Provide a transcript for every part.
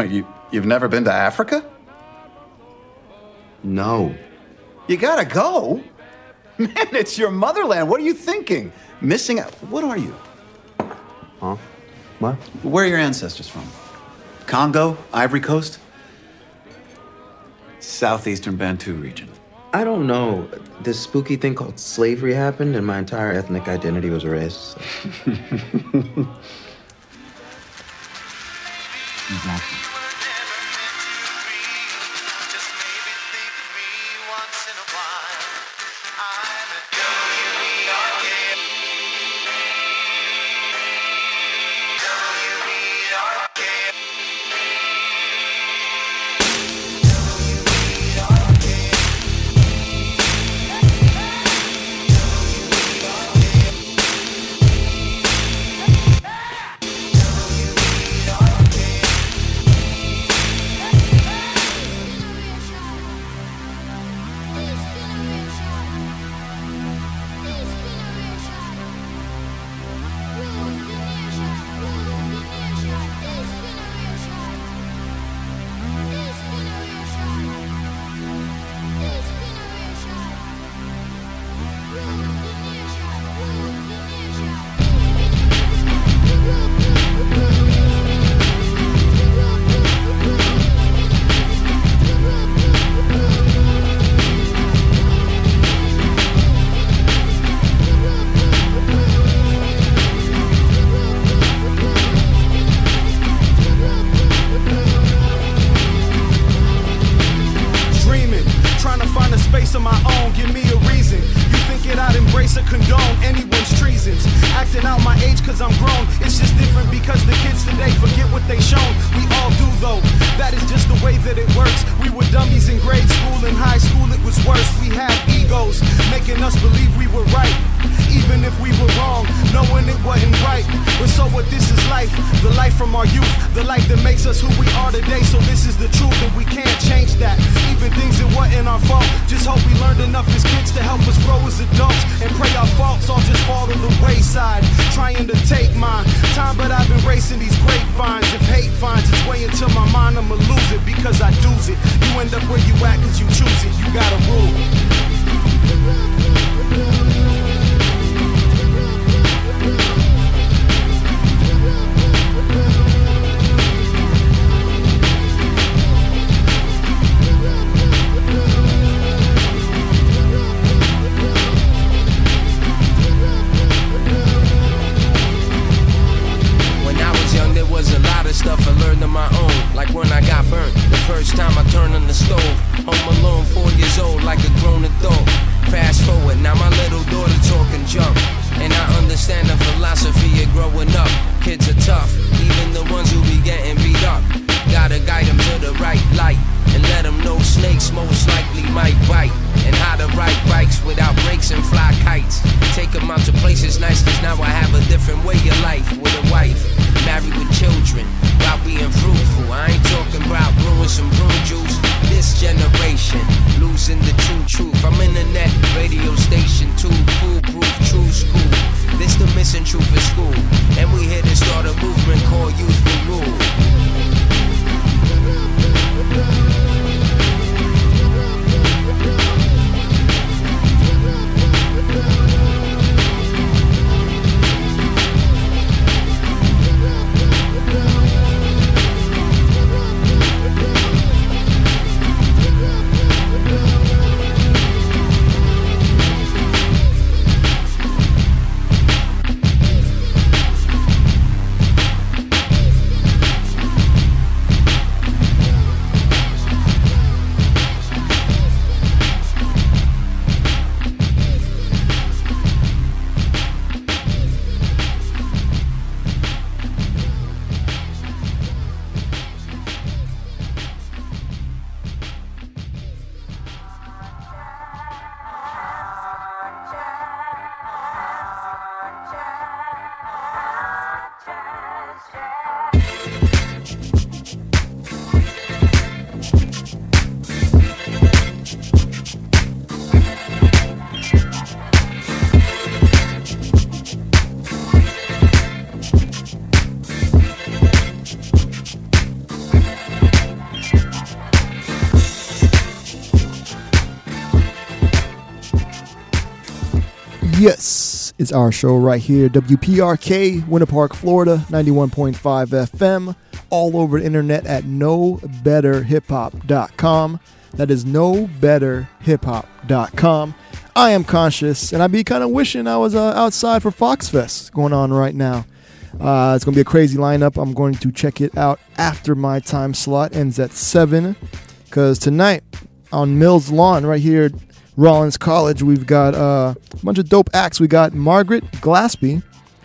Wait, you, you've never been to Africa? No. You gotta go. Man, it's your motherland. What are you thinking? Missing out. What are you? Huh? What? Where are your ancestors from? Congo? Ivory Coast? Southeastern Bantu region. I don't know. This spooky thing called slavery happened, and my entire ethnic identity was erased. So. exactly. losing the true truth. I'm internet, radio station, too foolproof, true school. This the missing truth in school, and we here to start a movement called Youth for Rule. Our show right here, WPRK, Winter Park, Florida, 91.5 FM, all over the internet at knowbetterhiphop.com. That is knowbetterhiphop.com. I am conshus, and I'd be kind of wishing I was uh, outside for Fox Fest going on right now. Uh, it's going to be a crazy lineup. I'm going to check it out after my time slot ends at 7. Because tonight on Mills Lawn, right here Rollins College. We've got uh, a bunch of dope acts. We got Margaret Glaspy,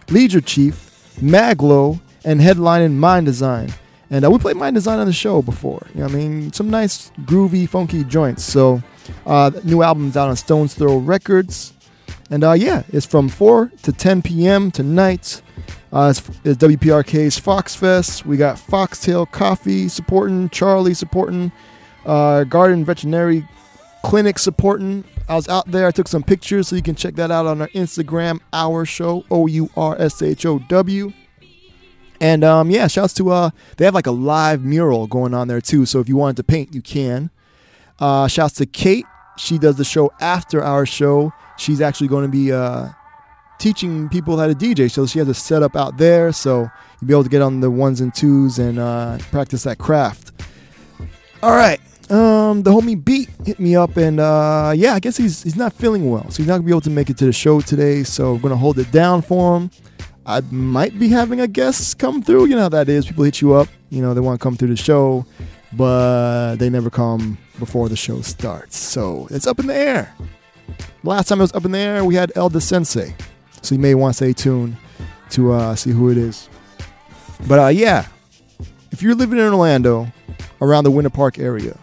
Leisure Chief, Maglo, and headlining Mndsgn. And uh, we played Mndsgn on the show before. You know I mean, some nice groovy, funky joints. So, uh, new album's out on Stones Throw Records. And uh, yeah, it's from 4 to 10 p.m. tonight. Uh, it's, it's WPRK's Fox Fest. We got Foxtail Coffee supporting, Charlie supporting, uh, Garden Veterinary clinic supporting. I was out there. I took some pictures, so you can check that out on our Instagram, Our Show, O U R S H O W. And um, yeah, shouts to uh, they have like a live mural going on there too. So if you wanted to paint, you can. Uh, shouts to Kate. She does the show after our show. She's actually going to be uh, teaching people how to DJ. So she has a setup out there, so you'll be able to get on the ones and twos and uh, practice that craft. All right um, the homie Beat hit me up, and uh, yeah, I guess he's he's not feeling well, so he's not gonna be able to make it to the show today. So I'm gonna hold it down for him. I might be having a guest come through. You know how that is. People hit you up. You know they want to come through the show, but they never come before the show starts. So it's up in the air. Last time it was up in the air, we had Elda Sensei, so you may want to stay tuned to uh, see who it is. But uh, yeah, if you're living in Orlando, around the Winter Park area,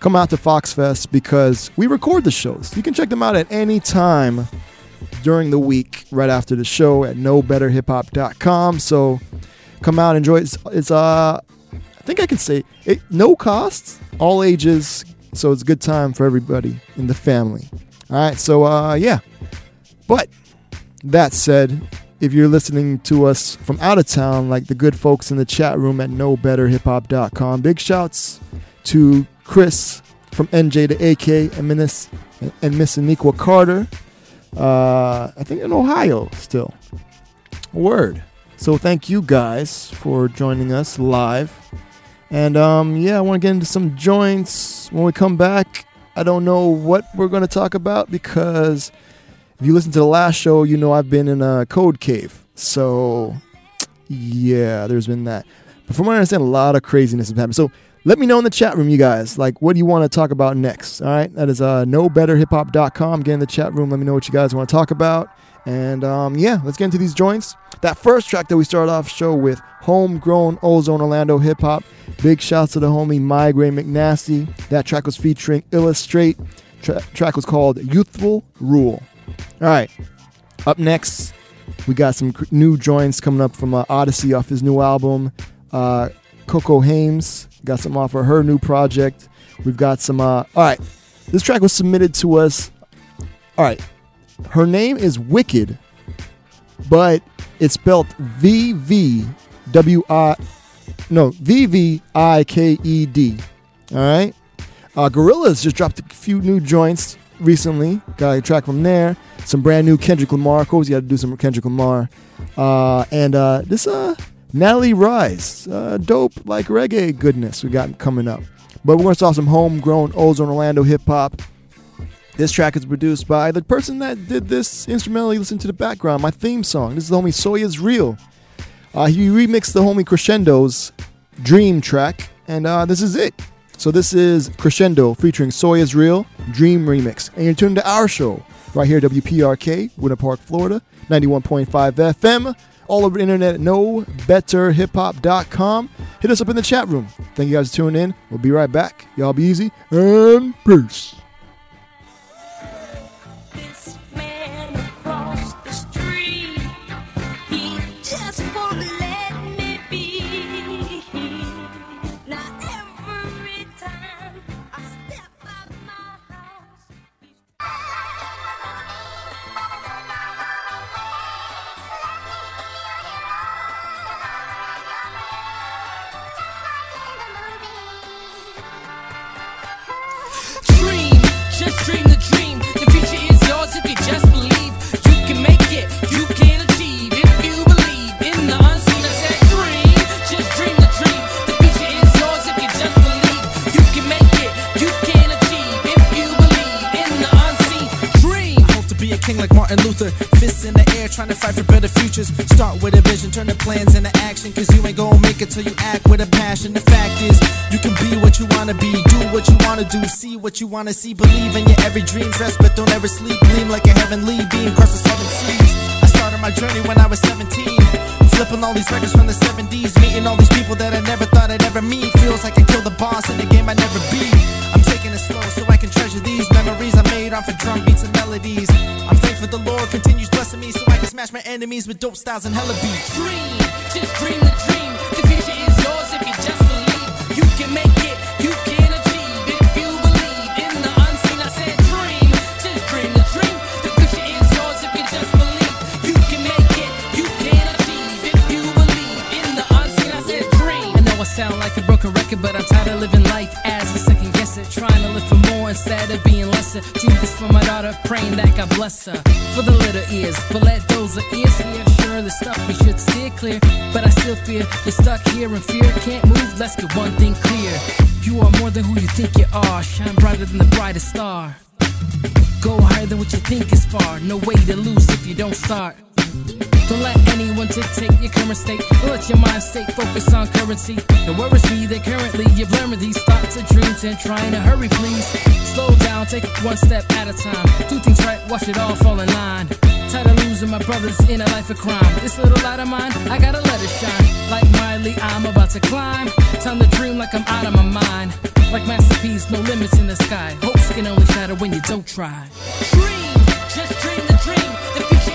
come out to Fox Fest because we record the shows. You can check them out at any time during the week right after the show at knowbetterhiphop.com. So come out, enjoy. It's, it's uh I think I can say it no cost, all ages, so it's a good time for everybody in the family. All right, so uh yeah. But that said, if you're listening to us from out of town, like the good folks in the chat room at knowbetterhiphop.com, big shouts to Chris from NJ to AK and Miss and Miss Aniqua Carter. Uh, I think in Ohio still. Word. So thank you guys for joining us live. And um, yeah, I want to get into some joints when we come back. I don't know what we're going to talk about because if you listen to the last show, you know I've been in a code cave. So yeah, there's been that. But from what I understand, a lot of craziness has happened. So let me know in the chat room, you guys. Like, what do you want to talk about next? All right, that is uh, knowbetterhiphop.com. Get in the chat room. Let me know what you guys want to talk about. And um, yeah, let's get into these joints. That first track that we started off show with, homegrown Ozone Orlando hip hop. Big shouts to the homie MyGrane McNastee. That track was featuring Illustrate. Tra- track was called Youthful Rule. All right, up next, we got some new joints coming up from uh, Oddisee off his new album. Uh, Coco Hames got some off of her new project. We've got some. Uh, all right, this track was submitted to us. All right, her name is Wicked, but it's spelled V V W I no V V I K E D. All right, uh, Gorillaz just dropped a few new joints recently. Got a track from there. Some brand new Kendrick Lamar. Of course, you got to do some Kendrick Lamar. Uh, and uh, this uh Nattali Rize, uh, dope like reggae goodness we got coming up. But we're going to start some homegrown Ozone Orlando hip hop. This track is produced by the person that did this instrumentally. Listen to the background, my theme song. This is the homie Soy Is Real. Uh, he remixed the homie Crescendo's Dream track, and uh, this is it. So this is Crescendo featuring Soy Is Real Dream Remix. And you're tuned to our show right here, WPRK, Winter Park, Florida, 91.5 FM all over the internet at knowbetterhiphop.com. Hit us up in the chat room. Thank you guys for tuning in. We'll be right back. Y'all be easy and peace. Martin Luther. Fists in the air, trying to fight for better futures. Start with a vision, turn the plans into action. Cause you ain't gonna make it till you act with a passion. The fact is, you can be what you wanna be, do what you wanna do, see what you wanna see, believe in your every dream. Rest, but don't ever sleep. Gleam like a heavenly beam across the seven seas. I started my journey when I was 17. Flipping all these records from the 70s, meeting all these people that I never thought I'd ever meet. Feels like I killed the boss in the game I never beat. I'm taking it slow so I can treasure these memories I made off of drum beats and melodies. I'm the Lord continues blessing me so I can smash my enemies with dope styles and hella beats. Dream, just dream the dream. The future is yours if you just believe. You can make it, you can achieve if you believe in the unseen. I said dream, just dream the dream. The future is yours if you just believe. You can make it, you can achieve if you believe in the unseen. I said dream. I know I sound like a broken record, but I'm tired of living life as a second guesser. Trying to live for more instead of being lesser. Do this praying that God bless her. For the little ears, but let those ears hear. Sure, the stuff we should steer clear. But I still fear you're stuck here in fear. Can't move, let's get one thing clear. You are more than who you think you are. Shine brighter than the brightest star. Go higher than what you think is far. No way to lose if you don't start. Don't let anyone dictate your current state. Let your mind stay focused on currency. It worries me that currently you're blurring these thoughts and dreams and trying to hurry, please. Slow down, take one step at a time. Do things right, watch it all fall in line. Tired of losing my brothers in a life of crime. This little light of mine, I gotta let it shine. Like Miley, I'm about to climb. Time to dream like I'm out of my mind. Like masterpiece, no limits in the sky. Hopes can only shatter when you don't try. Dream, just dream the dream. The future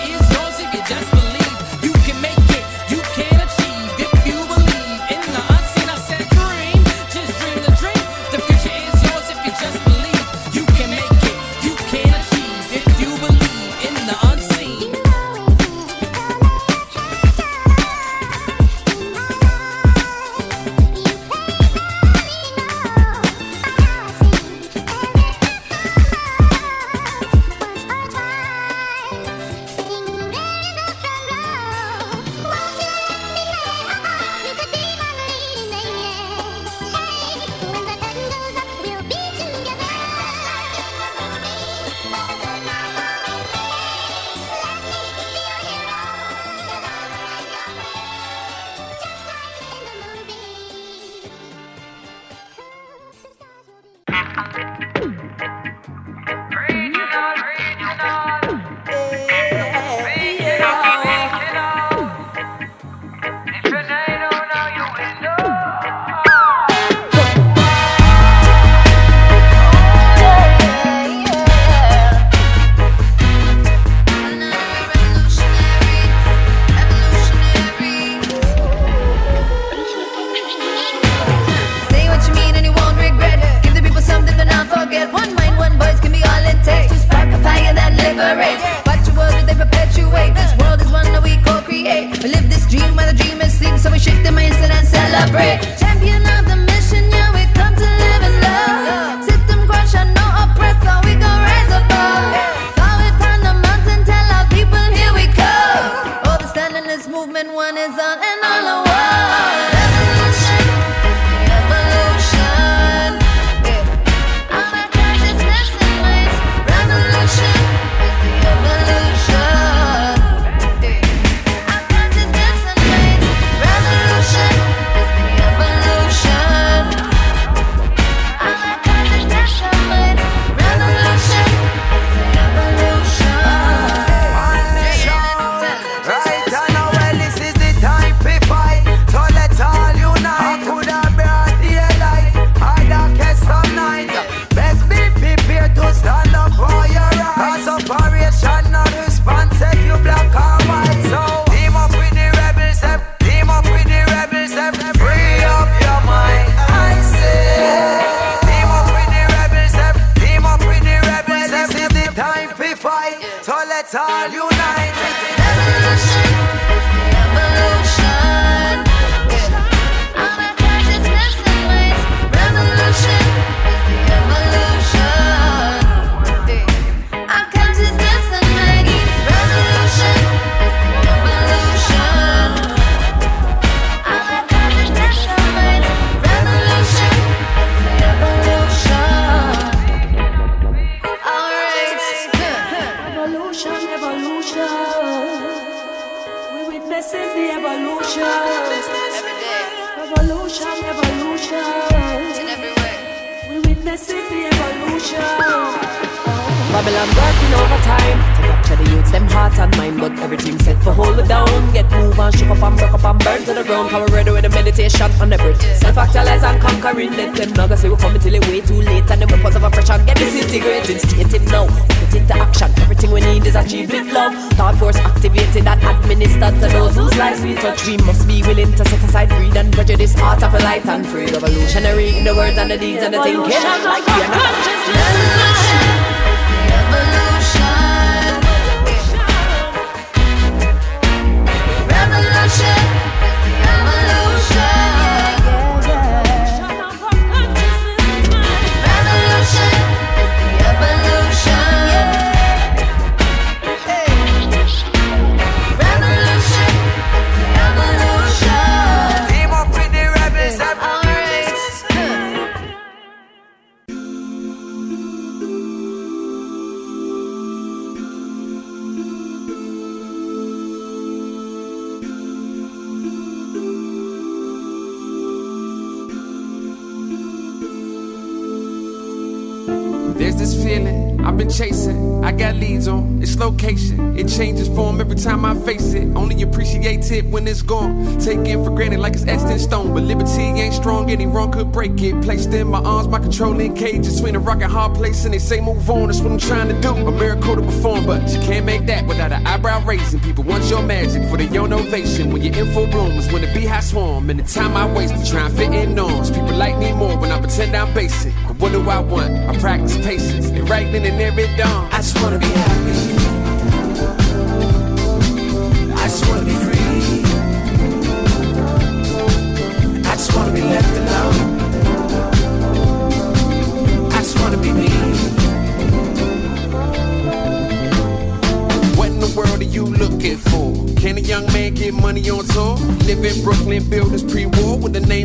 break it. Placed in my arms, my controlling cage between a rock and hard place. And they say move on, that's what I'm trying to do. A miracle to perform, but you can't make that without an eyebrow raising. People want your magic for their own ovation. When you're in full bloom is when the beehive swarm. And the time I waste to try and fit in norms. People like me more when I pretend I'm basic. But what do I want? I practice patience. And right then and there it dawn. I just wanna be happy.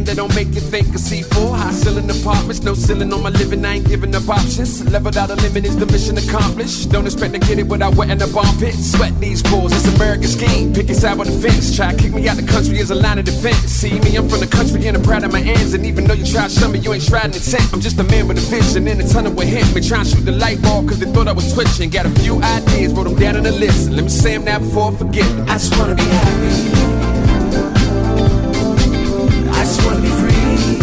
That don't make you think of C4. High ceiling apartments, no ceiling on my living, I ain't giving up options. Leveled out a limit is the mission accomplished. Don't expect to get it without wetting the bomb pit. Sweat these pores, it's American scheme. Pick your side with the fence. Try kick me out the country as a line of defense. See me, I'm from the country and I'm proud of my ends. And even though you try to show me, you ain't shrouding intent. I'm just a man with a vision in a tunnel with him. Been trying to shoot the light bulb cause they thought I was twitching. Got a few ideas, wrote them down on the list. Let me say them now before I forget. I just wanna be happy. I just wanna be free.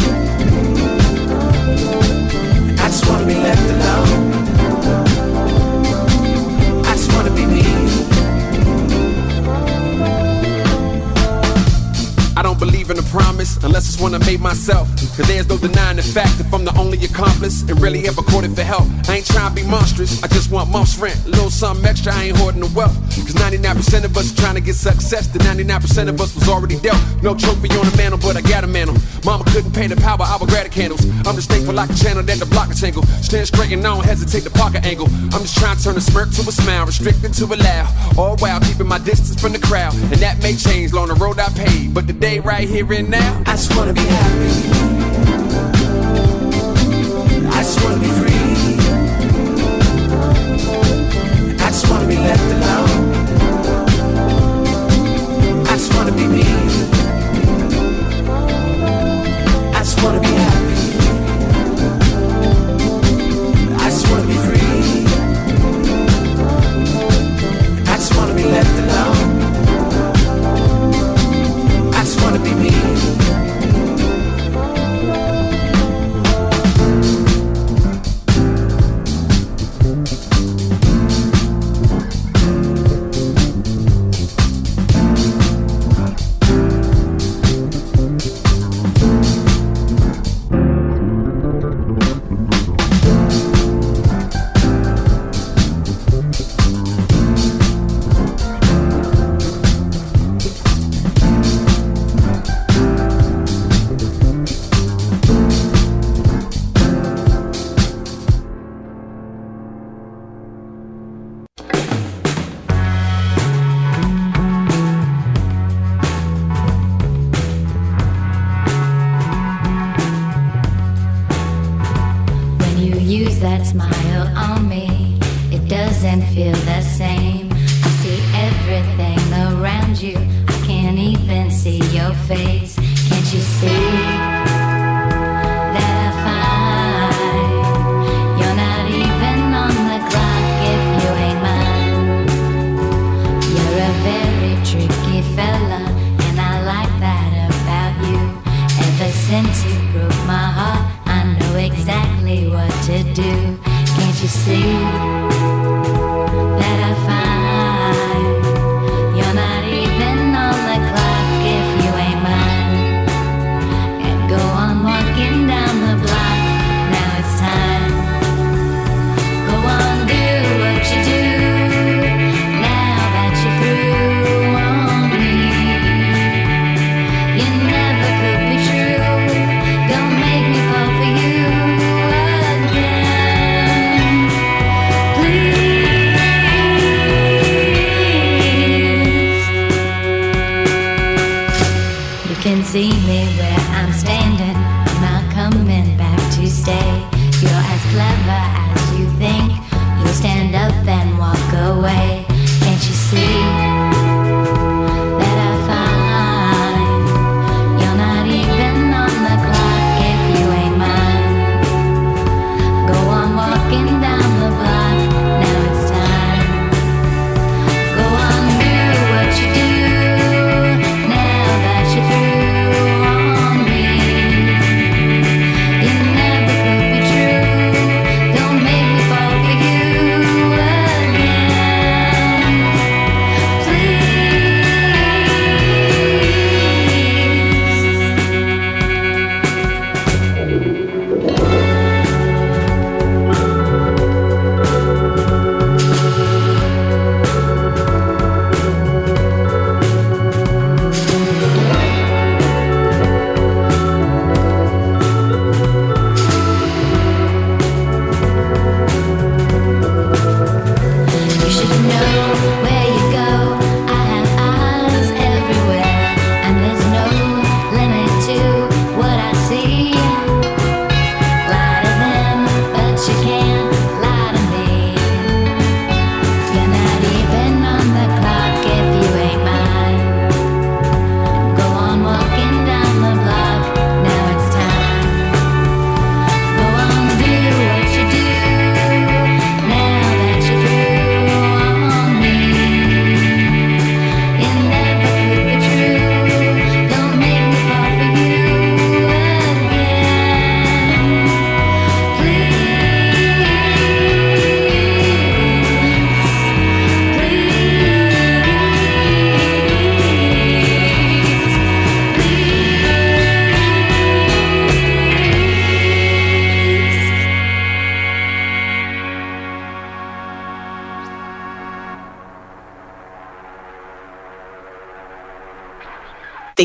I just wanna be left alone. I just wanna be me. Don't believe in a promise unless it's one I made myself. Cause there's no denying the fact if I'm the only accomplice and really ever courted for help. I ain't trying to be monstrous, I just want month's rent. A little something extra, I ain't hoarding the wealth. Cause 99% of us are trying to get success, the 99% of us was already dealt. No trophy on the mantle, but I got a mantle. Mama couldn't pay the power, I would grab the candles. I'm just thankful I can channel that the block a tangle. Stand straight and I don't hesitate to pocket angle. I'm just trying to turn a smirk to a smile, restricted to a laugh. All while keeping my distance from the crowd. And that may change along the road I paved. But today, right here and now, I just wanna be happy. I just wanna be free. I just wanna be left alone. I just wanna be me. See me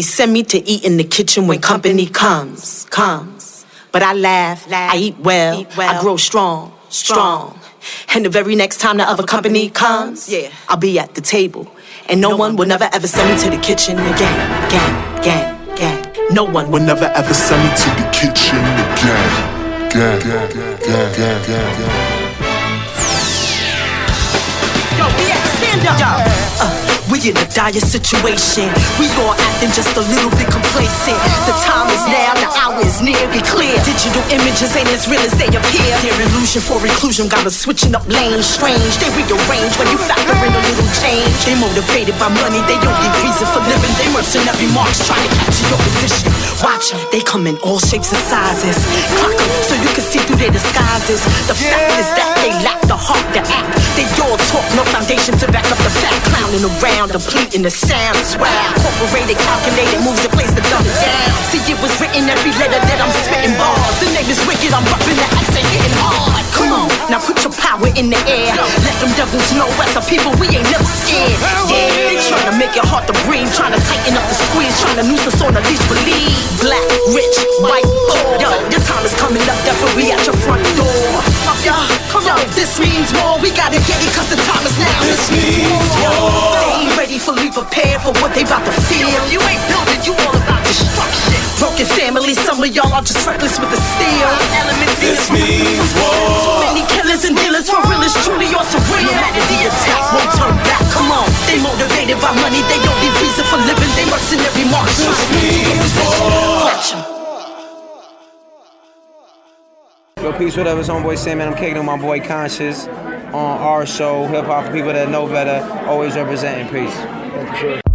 They send me to eat in the kitchen when company comes, comes. But I laugh, I eat well, I grow strong, strong. And the very next time the other company comes, yeah, I'll be at the table. And no one will never ever send me to the kitchen again, again, again, again. No one will never ever send me to the kitchen again. Gang, gang, gang, gang, gang, gang. Yo, BX, stand up. Yo, uh, we in a dire situation. We all acting just a little bit complacent. The time is now, the hour is near. Be clear. Digital images ain't as real as they appear. Their illusion for inclusion got us switching up lanes. Strange, they rearrange when you factor in a little change. They motivated by money, they only reason for living. They mercenary marks trying to capture your position. Watch 'em, they come in all shapes and sizes. Clock so you can see through their disguises. The fact is that they lack heart to act. They all talk, no foundation to back up the fact. Clowning around, depleting the sound. Swag, incorporated, calculated moves in place to dumb it down. See, it was written every letter that I'm spitting bars. The name is wicked, I'm rubbing the and hitting hard. Come on, now put your power in the air. Let them devils know as a people we ain't never scared. Yeah, they trying to make it hard to breathe, trying to tighten up the squeeze, trying to noose us on the leash. Believe, is. This means war. They ain't ready, fully prepared for what they about to feel. You ain't building, you all about destruction. Broken families, some of y'all are just reckless with the steel. This means war. Too many killers and dealers for real is truly or surreal. No matter the attack, won't turn back. Come on, they motivated by money, they only reason for living. They mercenary march. This means war. Watch 'em. Peace, whatever. It's homeboy Sam, man. I'm kicking my boy conshus on our show. Hip hop for people that know better. Always representing. Peace.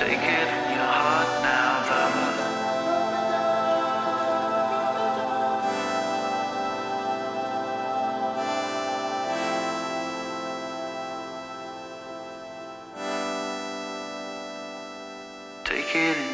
Take it in your heart now, Mama. Take it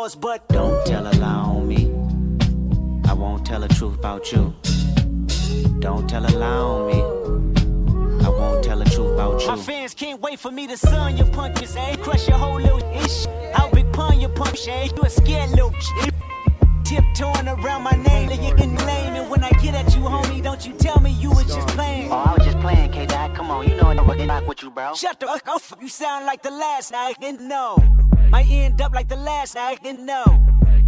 pours. But Don't tell a lie on me. I won't tell the truth about you. Don't tell a lie on me. I won't tell the truth about you. My fans can't wait for me to sun your punches, eh? Crush your whole little ish. How big pun your punch, eh? You a scared little shit. Tiptoeing around my name, and you getting lame. And when I get at you, homie, don't you tell me you was just playing. Oh, I was just playing, K Dot. Come on, you know I'm fucking rock with you, bro. Shut the fuck up. You sound like the last night, didn't know. Might end up like the last I didn't know.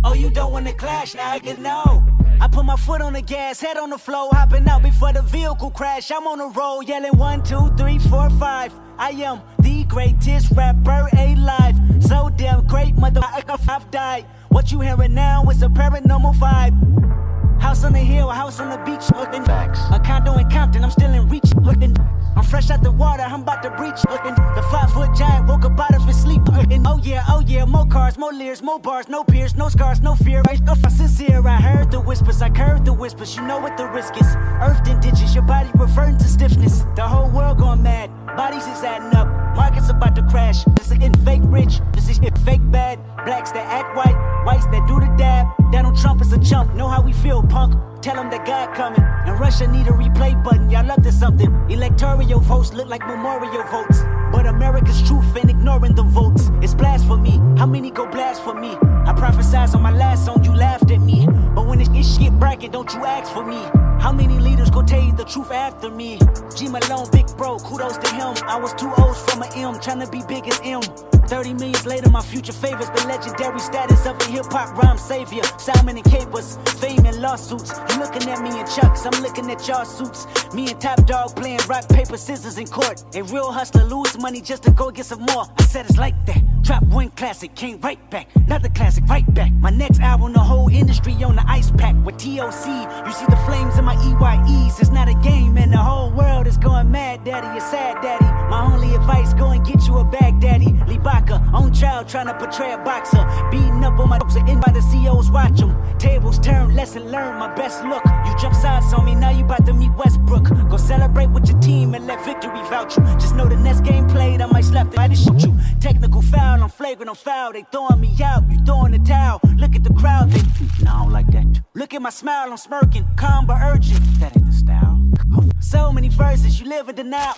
Oh, you don't wanna clash now, I didn't know. I put my foot on the gas, head on the floor, hopping out before the vehicle crash. I'm on the road, yelling one, two, three, four, five. I am the greatest rapper alive. So damn great, motherfucker, I've died. What you hearing now is a paranormal vibe. House on the hill, house on the beach, looking facts. A condo in Compton, I'm still in reach, looking. I'm fresh out the water, I'm about to breach, looking. The five foot giant woke up out of his sleep, looking. Oh yeah, oh yeah, more cars, more leers, more bars, no peers, no scars, no fear. Right, no sincere. I heard the whispers, I heard the whispers. You know what the risk is. Earthed in ditches, your body reverting to stiffness. The whole world going mad, bodies is adding up. Markets about to crash. This is getting fake rich, this is shit fake bad. Blacks that act white, whites that do the dab. Donald Trump is a chump, know how we feel, punk? Tell them that God coming. And Russia need a replay button. Y'all up to something. Electoral votes look like memorial votes. But America's truth and ignoring the votes. It's blasphemy. How many go me? I prophesized on my last song, you laughed at me. But when this shit bracket, don't you ask for me. How many leaders go tell you the truth after me? G Malone, big bro, kudos to him. I was two O's from an M, trying to be big as M. 30 millions later, my future favors the legendary status of a hip hop rhyme savior. Simon and Capers, fame and lawsuits. You looking at me in chucks, I'm looking at y'all suits. Me and Top Dog playing rock, paper, scissors in court. A real hustler lose money just to go get some more. I said it's like that. Drop one classic, came right back. Another classic, right back. My next album, the whole industry on the ice pack. With TOC, you see the flames in my EYEs. It's not a game, and the whole world is going mad, daddy. You're sad, daddy. My only advice, go and get you a bag, daddy. Libaka, on trial, trying to portray a boxer. Beating up on my dogs, in by the CEOs watch them. Tables turn, lesson learned, my best look. You jump sides on me, now you about to meet Westbrook. Go celebrate with your team and let victory vouch you. Just know the next game played, I might slap the just shoot you. Technical foul, I'm flagrant, I'm foul. They throwing me out, you throwing the towel. Look at the crowd, they no, I don't like that. Look at my smile, I'm smirking, calm but urgent. That ain't the style. So many verses, you live in denial.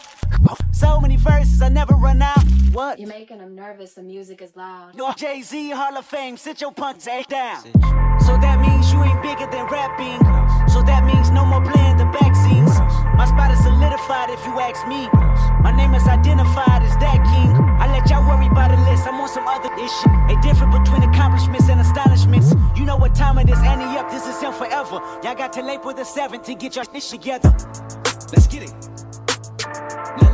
So many verses, I never run out. What? You're making them nervous. The music is loud. No, Jay Z, Hall of Fame, sit your punks ass down. So that means you ain't bigger than rapping. So that means no more playing the back scenes. My spot is solidified if you ask me. My name is identified as that king. Y'all worry about list, I'm on some other issue. A difference between accomplishments and astonishments. You know what time it is, Annie up, this is him forever. Y'all got to late with the seven to get your shit together. Let's get it. Now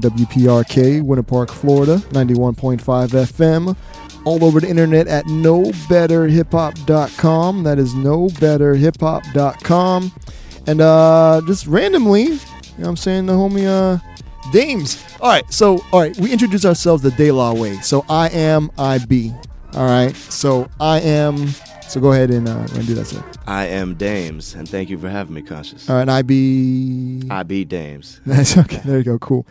WPRK, Winter Park, Florida, 91.5 FM. All over the internet at knowbetterhiphop.com. That is knowbetterhiphop.com. And uh, just randomly, you know what I'm saying, the homie uh, Dames. All right, so, all right, we introduce ourselves the De La way. So I am IB. All right, so I am. So go ahead and, uh, and do that, sir. I am Dames, and thank you for having me, conshus. All right, and IB. I be Dames. That's okay. There you go. Cool.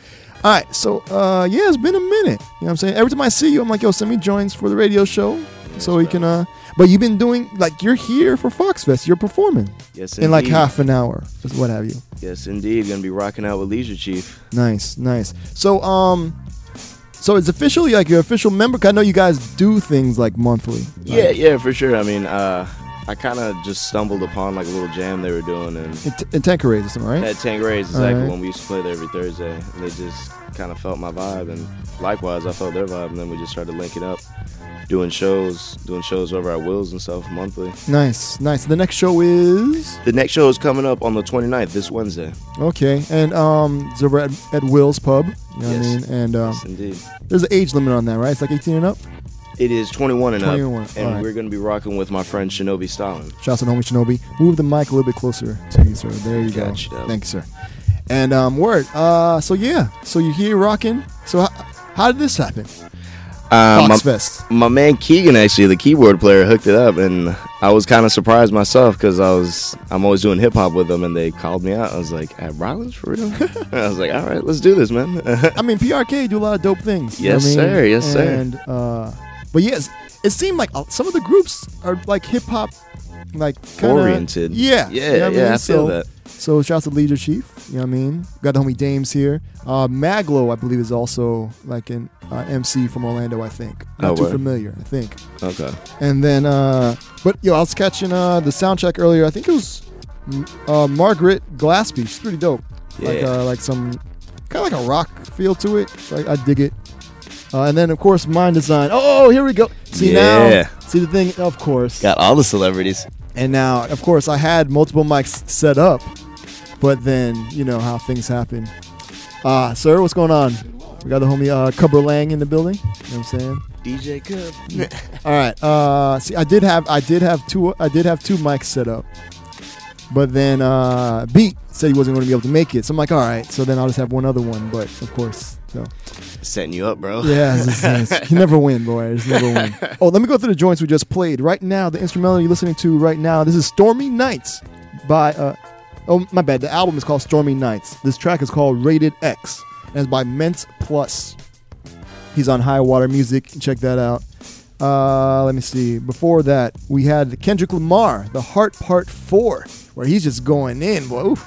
All right. So, uh, yeah, it's been a minute. You know what I'm saying? Every time I see you, I'm like, yo, send me joints for the radio show so we can, uh, but you've been doing, like, you're here for Fox Fest. You're performing. Yes, indeed. In like half an hour, what have you. Yes, indeed. Gonna be rocking out with Leisure Chief. Nice, nice. So, um, so it's officially like your official member. I know you guys do things like monthly. Yeah, yeah, for sure. I mean, uh, I kind of just stumbled upon like a little jam they were doing, and In, T- in Tanqueray or something, right? at Tanqueray's exactly right. when we used to play there every Thursday. And they just kind of felt my vibe, and likewise I felt their vibe, and then we just started linking up, doing shows, doing shows over at Will's and stuff monthly. Nice, nice. The next show is The next show is coming up on the 29th, this Wednesday. okay, and um, it's over at, at Will's Pub. You know Yes. what I mean? And um, Yes, indeed. there's an age limit on that, right? It's like 18 and up. It is 21 and 21, up, and alright. we're going to be rocking with my friend Shinobi Stalin. Shouts out to homie Shinobi. Move the mic a little bit closer to you, sir. There you go. Thank you, sir. And um, word. Uh, so yeah, so you're here rocking. So how, how did this happen? Uh, my, Fest. my man Keegan, actually, the keyboard player, hooked it up, and I was kind of surprised myself because I was I'm always doing hip hop with them, and they called me out. I was like, "At Rollins for real?" I was like, "All right, let's do this, man." I mean, PRK do a lot of dope things. you know Yes, what I mean? sir. Yes, sir. And uh, but yes, it seemed like uh, some of the groups are like hip hop, like kinda, Oriented. Yeah, Yeah, you know yeah, mean? I feel so, that. So shouts to Leisure Chief. You know what I mean? Got the homie Dames here. Uh, Maglo, I believe, is also like an uh, MC from Orlando. I think. Not Oh, too word. familiar. I think. okay. And then, uh, but yo, I was catching uh, the sound check earlier. I think it was uh, Margaret Glaspy. She's pretty dope. Like, Yeah. uh, like some kind of like a rock feel to it. So I, I dig it. Uh, and then, of course, Mndsgn. Oh, here we go. See Yeah. now, see the thing. Of course. Got all the celebrities. And now, of course, I had multiple mics set up, but then you know how things happen. Uh, sir, what's going on? We got the homie uh, Cubber Lang in the building. You know what I'm saying? DJ Cub. All right. Uh, see, I did have I did have two I did have two mics set up, but then uh, Beat said he wasn't going to be able to make it. So I'm like, all right. So then I'll just have one other one. But of course, so Setting you up, bro. yeah, it's- it's- you never win, boy. Never win. Oh, let me go through the joints we just played. Right now, the instrumental you're listening to right now. This is "Stormy Nights" by. Uh, oh, my bad. The album is called "Stormy Nights." This track is called "Rated X" and it's by Ment Plus. He's on High Water Music. Check that out. Uh, let me see. Before that, we had Kendrick Lamar, "The Heart Part 4, where he's just going in. Boy, Oof.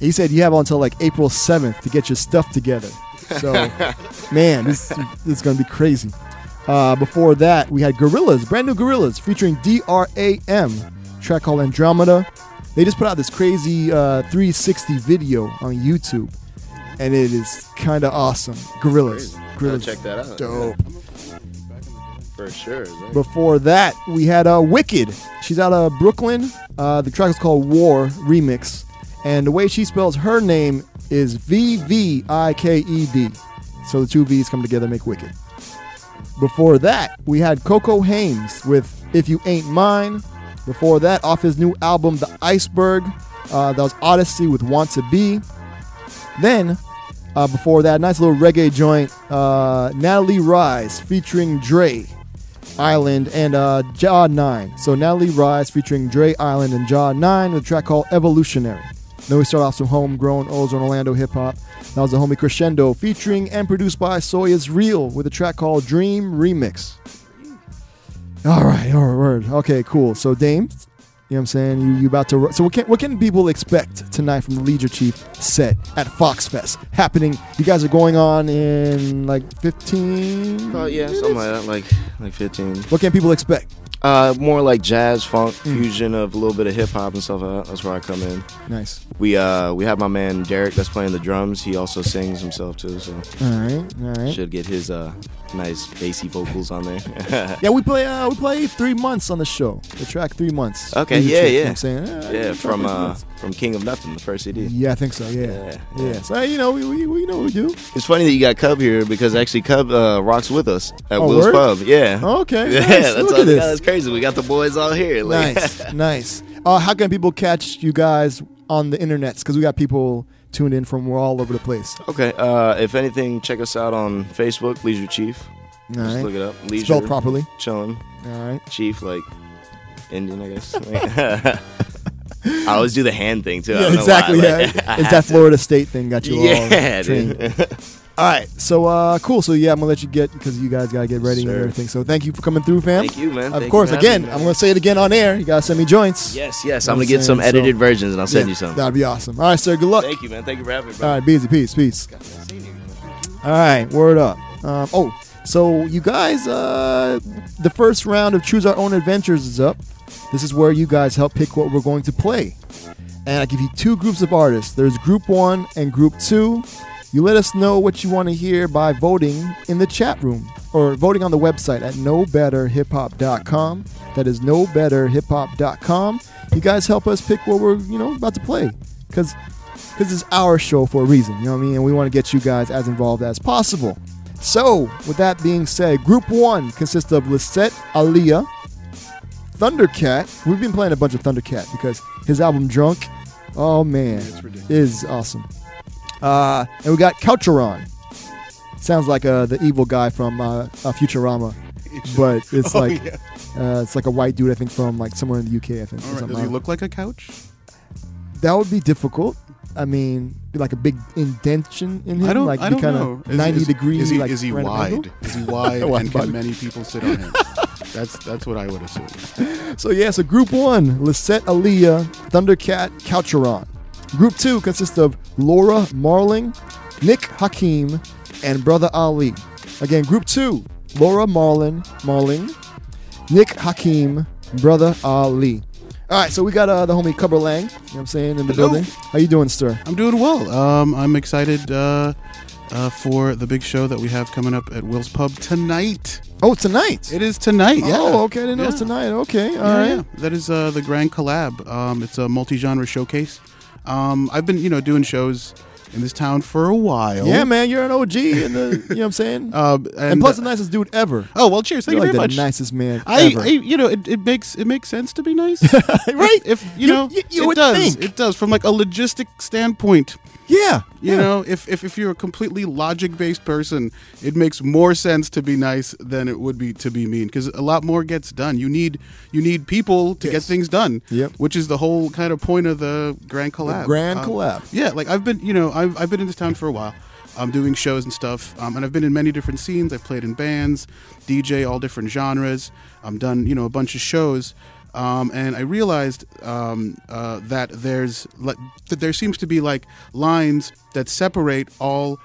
He said you have until like April 7th to get your stuff together. So, man, this, this is going to be crazy. Uh, before that, we had Gorillaz, brand new Gorillaz, featuring D-R-A-M, track called Andromeda. They just put out this crazy uh, 360 video on YouTube, and it is kind of awesome. Gorillaz. Gorillaz. check that out. Dope. For sure. Before that, we had uh, VViked. She's out of Brooklyn. Uh, the track is called War Remix. And the way she spells her name is V V I K E D. So the two V's come together make Wicked. Before that, we had Coco Hames with If You Ain't Mine. Before that, off his new album, The Iceberg, uh, that was Oddisee with Want to Be. Then, uh, before that, nice little reggae joint, uh, Nattali Rize featuring Dre, Island, and uh, Jah 9. So Nattali Rize featuring Dre Island and Jah 9 with a track called Evolutionary. Then we start off some homegrown Ozone Orlando hip hop. That was the homie Crescendo featuring and produced by Soy Is Real with a track called Dream Remix. All right, all right, word. Okay, cool. So Dame, you know what I'm saying? You you about to so what can what can people expect tonight from the Leisure Chief set at Fox Fest happening? You guys are going on in like 15. Oh yeah, something like that, like like 15. What can people expect? Uh, more like jazz, funk, Mm. fusion of a little bit of hip hop and stuff like that. That's where I come in. Nice. We uh we have my man Derek that's playing the drums. He also sings himself too, so All right, all right. should get his uh nice bassy vocals on there. Yeah, we play uh we play three months on the show. The track three months. Okay, Leader yeah, you know yeah. I'm saying yeah, from uh from King of Nothing, the first CD. Yeah, I think so. Yeah, Yeah, yeah. yeah. So you know, we, we, we know what we do. It's funny that you got Cub here because actually Cub uh, rocks with us at Oh, Will's word? Pub. Yeah. Okay, Yeah, nice. that's Look all, at this. That's crazy. We got the boys all here. Like, Nice, nice. Uh, how can people catch you guys on the internets? Because we got people tuned in from all over the place. Okay. Uh, if anything, check us out on Facebook, Leisure Chief. All Just right. look it up. Leisure. Spelled properly. Chilling. All right. Chief, like Indian, I guess. I always do the hand thing too. Yeah, exactly. why, yeah, like, it's that to. Florida State thing got you Yeah, all dude. trained. All right, so uh, cool. So yeah, I'm gonna let you get because you guys gotta get ready and everything. So thank you for coming through, fam. Thank you, man. Of Thank course. Again, me. I'm gonna say it again on air. You gotta send me joints. Yes, yes. You know I'm gonna get some edited So- versions and I'll send Yeah, you some. That'd be awesome. All right, sir. Good luck. Thank you, man. Thank you for having me, bro. All right, busy, peace, peace. All right, word up. Um, oh, So you guys, uh, the first round of Choose Our Own Adventures is up. This is where you guys help pick what we're going to play. And I give you two groups of artists. There's group one and group two. You let us know what you want to hear by voting in the chat room or voting on the website at knowbetterhiphop.com. That is knowbetterhiphop.com. You guys help us pick what we're, you know, about to play. Because because it's our show for a reason, you know what I mean? And we want to get you guys as involved as possible. So, with that being said, Group 1 consists of Lisette Aliyah, Thundercat. We've been playing a bunch of Thundercat because his album Drunk, oh man, is awesome. Uh, and we got Coucheron. Sounds like uh, the evil guy from uh, uh, Futurama, but it's Oh, like yeah. uh, it's like a white dude I think from like somewhere in the UK I think. or All right, something. does he look like a couch? That would be difficult. I mean, like a big indention in him, I don't. like I don't kind know. of ninety is, degrees. Is he, like is he random wide? angle? Is he wide? And can many people sit on him? that's that's what I would assume. So yeah, so Group One: Lisette Aliyah, Thundercat, Coucheron. Group Two consists of Laura Marling, Nick Hakim, and Brother Ali. Again, Group Two: Laura Marlin, Marling, Nick Hakim, Brother Ali. All right, so we got uh, the homie Cubber Lang. You know what I'm saying in the Hello. building. How you doing, sir? I'm doing well. Um, I'm excited uh, uh, for the big show that we have coming up at Will's Pub tonight. Oh, tonight. It is tonight. Yeah. Oh, okay. I didn't know it's tonight. Okay, all Yeah, right. yeah. That is uh, the Grand Collab. Um, it's a multi-genre showcase. Um, I've been, you know, doing shows in this town for a while. Yeah, man, you're an OG, in the, you know what I'm saying? Um, and, and, plus, uh, the nicest dude ever. Oh well, cheers. Thank You're you like very the much. nicest man I, ever. I, you know, it, it makes it makes sense to be nice, right? If you, You- know, you- it would does. think. It does from like a logistic standpoint. Yeah, You yeah. know, if, if if you're a completely logic based person, it makes more sense to be nice than it would be to be mean because a lot more gets done. You need you need people to get things done. Yep. Which is the whole kind of point of the grand collab. grand Um, collab. Yeah, like I've been, you know, I've I've been in this town for a while. I'm doing shows and stuff, um, and I've been in many different scenes. I've played in bands, DJ, all different genres. I'm done, you know, a bunch of shows. Um, and I realized um, uh, that there's that there seems to be like lines that separate all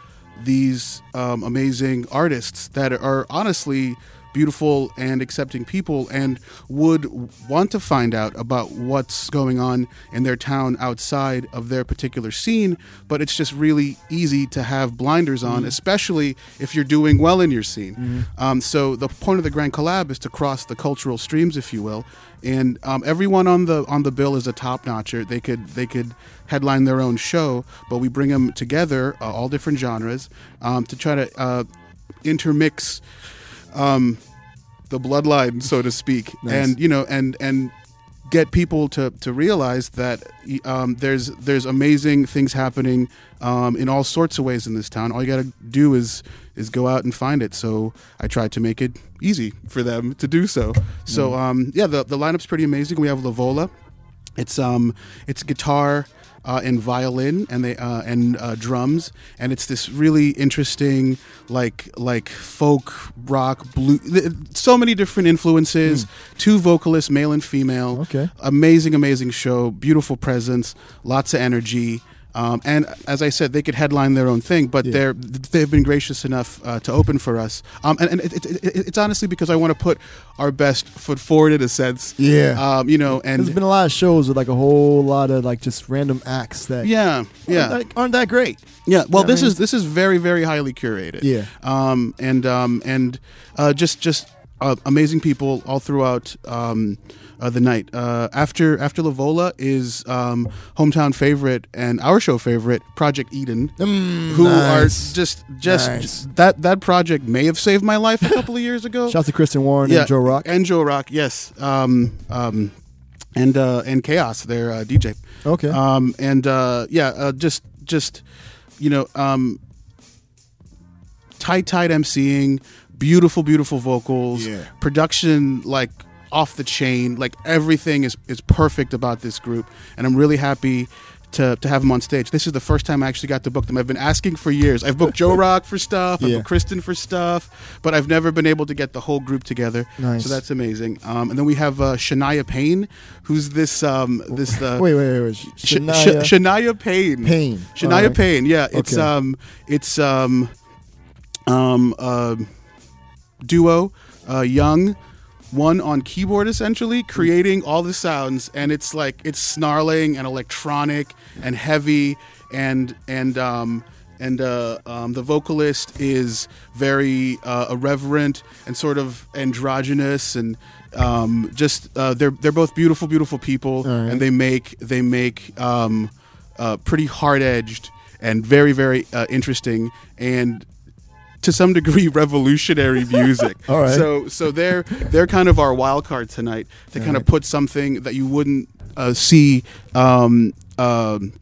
these um, amazing artists that are honestly beautiful and accepting people and would want to find out about what's going on in their town outside of their particular scene but it's just really easy to have blinders on Mhm. especially if you're doing well in your scene Mhm. um, so the point of the grand collab is to cross the cultural streams if you will and um, everyone on the on the bill is a top notcher they could they could headline their own show but we bring them together uh, all different genres um, to try to uh, intermix um, the bloodline, so to speak, Nice. and you know, and and get people to to realize that um, there's there's amazing things happening um, in all sorts of ways in this town. All you got to do is is go out and find it. So I tried to make it easy for them to do so. So Mm. um, yeah, the the lineup's pretty amazing. We have Lavola. It's um it's guitar uh, and violin and they uh, and uh, drums. And it's this really interesting like like folk rock blue th- so many different influences. Two vocalists male and female. Okay. amazing amazing show. Beautiful presence. Lots of energy um, and as I said, they could headline their own thing, but they're they've been gracious enough uh, to open for us. Um, and and it, it, it, it's honestly because I want to put our best foot forward in a sense. Yeah. Um, you know, and There's been a lot of shows with like a whole lot of like just random acts that yeah, yeah, aren't that, aren't that great. yeah. Well, Yeah, I this mean- is this is very very highly curated. Yeah. Um, and um, and uh, just just uh, amazing people all throughout. Um, uh, the night uh, after after Lavola is um, hometown favorite and our show favorite Project Eden, who Mm, nice. are just just Nice. that that project may have saved my life a couple of years ago. Shout out to Kristen Warren yeah, and Joe Rock. and Joe Rock, yes, um, um, and uh, and Chaos, their uh, DJ. Okay. Um, and uh, yeah, uh, just just you know, um, tight tight MCing, beautiful beautiful vocals, Yeah. production like off the chain, like everything is is perfect about this group, and I'm really happy. To, to have them on stage. This is the first time I actually got to book them. I've been asking for years. I've booked Joe Rock for stuff. I've booked Kristen for stuff, but I've never been able to get the whole group together. Nice. So that's amazing. Um, and then we have uh, Shania Payne, who's this um, this uh, Wait, wait, wait, wait. Shania- Sh- Shania Payne. Payne. Shania right. Payne. Yeah, it's Okay. um, it's um, um, um, duo, uh, Young, one on keyboard essentially, creating all the sounds, and it's like it's snarling and electronic and heavy, and and um, and uh, um, the vocalist is very uh, irreverent and sort of androgynous and um, just uh, they're they're both beautiful, beautiful people, right. and they make they make um, uh, pretty hard edged and very very uh, interesting and to some degree revolutionary music. All right. So so they're they're kind of our wild card tonight to kind of put something that you wouldn't uh, see um, um,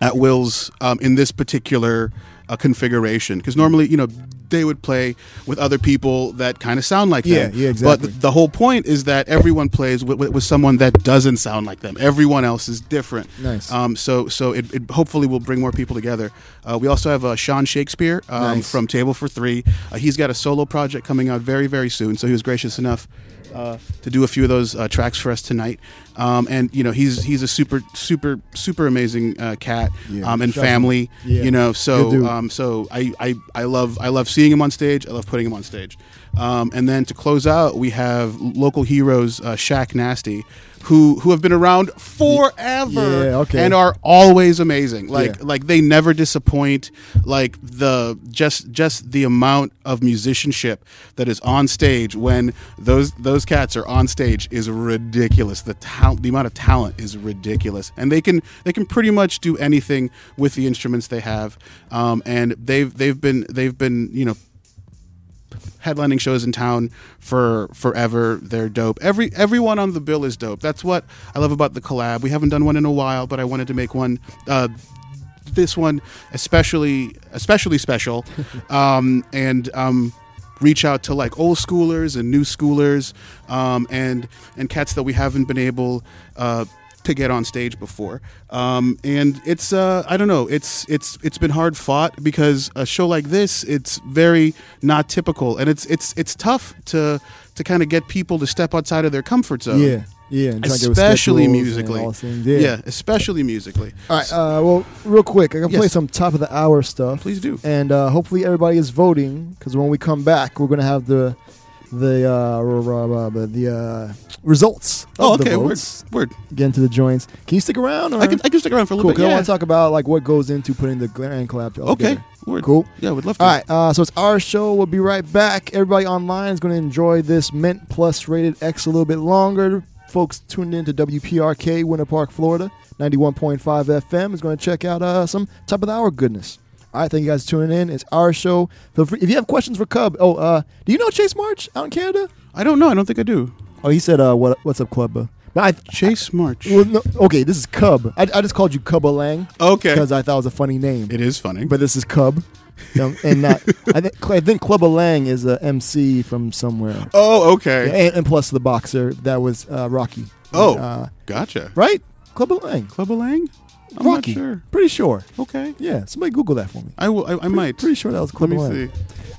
at Will's um, in this particular uh, configuration because normally you know they would play with other people that kind of sound like Yeah, them. yeah, But exactly. th- the whole point is that everyone plays with, with, with someone that doesn't sound like them. Everyone else is different. Nice. Um, so so it, it hopefully will bring more people together. Uh, we also have uh, Sean Shakespeare um, Nice. from Table for Three. Uh, he's got a solo project coming out very very soon. So he was gracious enough. Uh, to do a few of those uh, tracks for us tonight, um, and you know he's he's a super super super amazing uh, cat Yeah. um, and family. Yeah. You know, so um, so I, I I love I love seeing him on stage. I love putting him on stage. Um, and then to close out, we have local heroes uh, Shaq Nasty, who who have been around forever Yeah, okay. and are always amazing. Like Yeah. like they never disappoint. Like the just just the amount of musicianship that is on stage when those those cats are on stage is ridiculous. The talent, the amount of talent is ridiculous, and they can they can pretty much do anything with the instruments they have. Um, and they've they've been they've been you know headlining shows in town for forever. They're dope. Every everyone on the bill is dope. That's what I love about the collab. We haven't done one in a while, but I wanted to make one. Uh, this one especially especially special, um, and um, reach out to like old schoolers and new schoolers, um, and and cats that we haven't been able. Uh, to get on stage before, um, and it's uh, I don't know it's it's it's been hard fought because a show like this it's very not typical and it's it's it's tough to to kind of get people to step outside of their comfort zone. Yeah, yeah, and try to get with especially musically. things, yeah. especially musically. All right. Uh, well, real quick, I can play some top of the hour stuff. Please do. And uh, hopefully everybody is voting because when we come back, we're gonna have the the uh, the uh, results. Oh, of the okay, word, votes. word. Get into the joints. Can you stick around? Or? I can- I can stick around for a little cool, bit, 'cause I want to talk about like what goes into putting the grand collab. all Okay, word. Cool. Yeah, we'd love to. All right. Uh, so it's our show. We'll be right back. Everybody online is going to enjoy this Mentplus rated X a little bit longer. Folks tuned in to WPRK, Winter Park, Florida, 91.5 FM is going to check out uh, some top of the hour goodness. All right, thank you guys for tuning in. It's our show. Feel free if you have questions for Cub. Oh, uh, do you know Chase March out in Canada? I don't know. I don't think I do. Oh, he said, uh, "What? What's up, Club?" But I, Chase March. Well, no, okay, this is Cub. I, I just called you Cubba Lang. Okay. because I thought it was a funny name. It is funny, but this is Cub, Um, and not. I think I think Clubber Lang is a MC from somewhere. Oh, okay. Yeah, and, and plus the boxer that was uh, Rocky. Oh, uh, gotcha. right, Clubber Lang. Clubber Lang. I'm not Rocky. sure. Pretty sure. Okay. Yeah, somebody Google that for me. I will. I, I might. Pretty sure that was Let me see.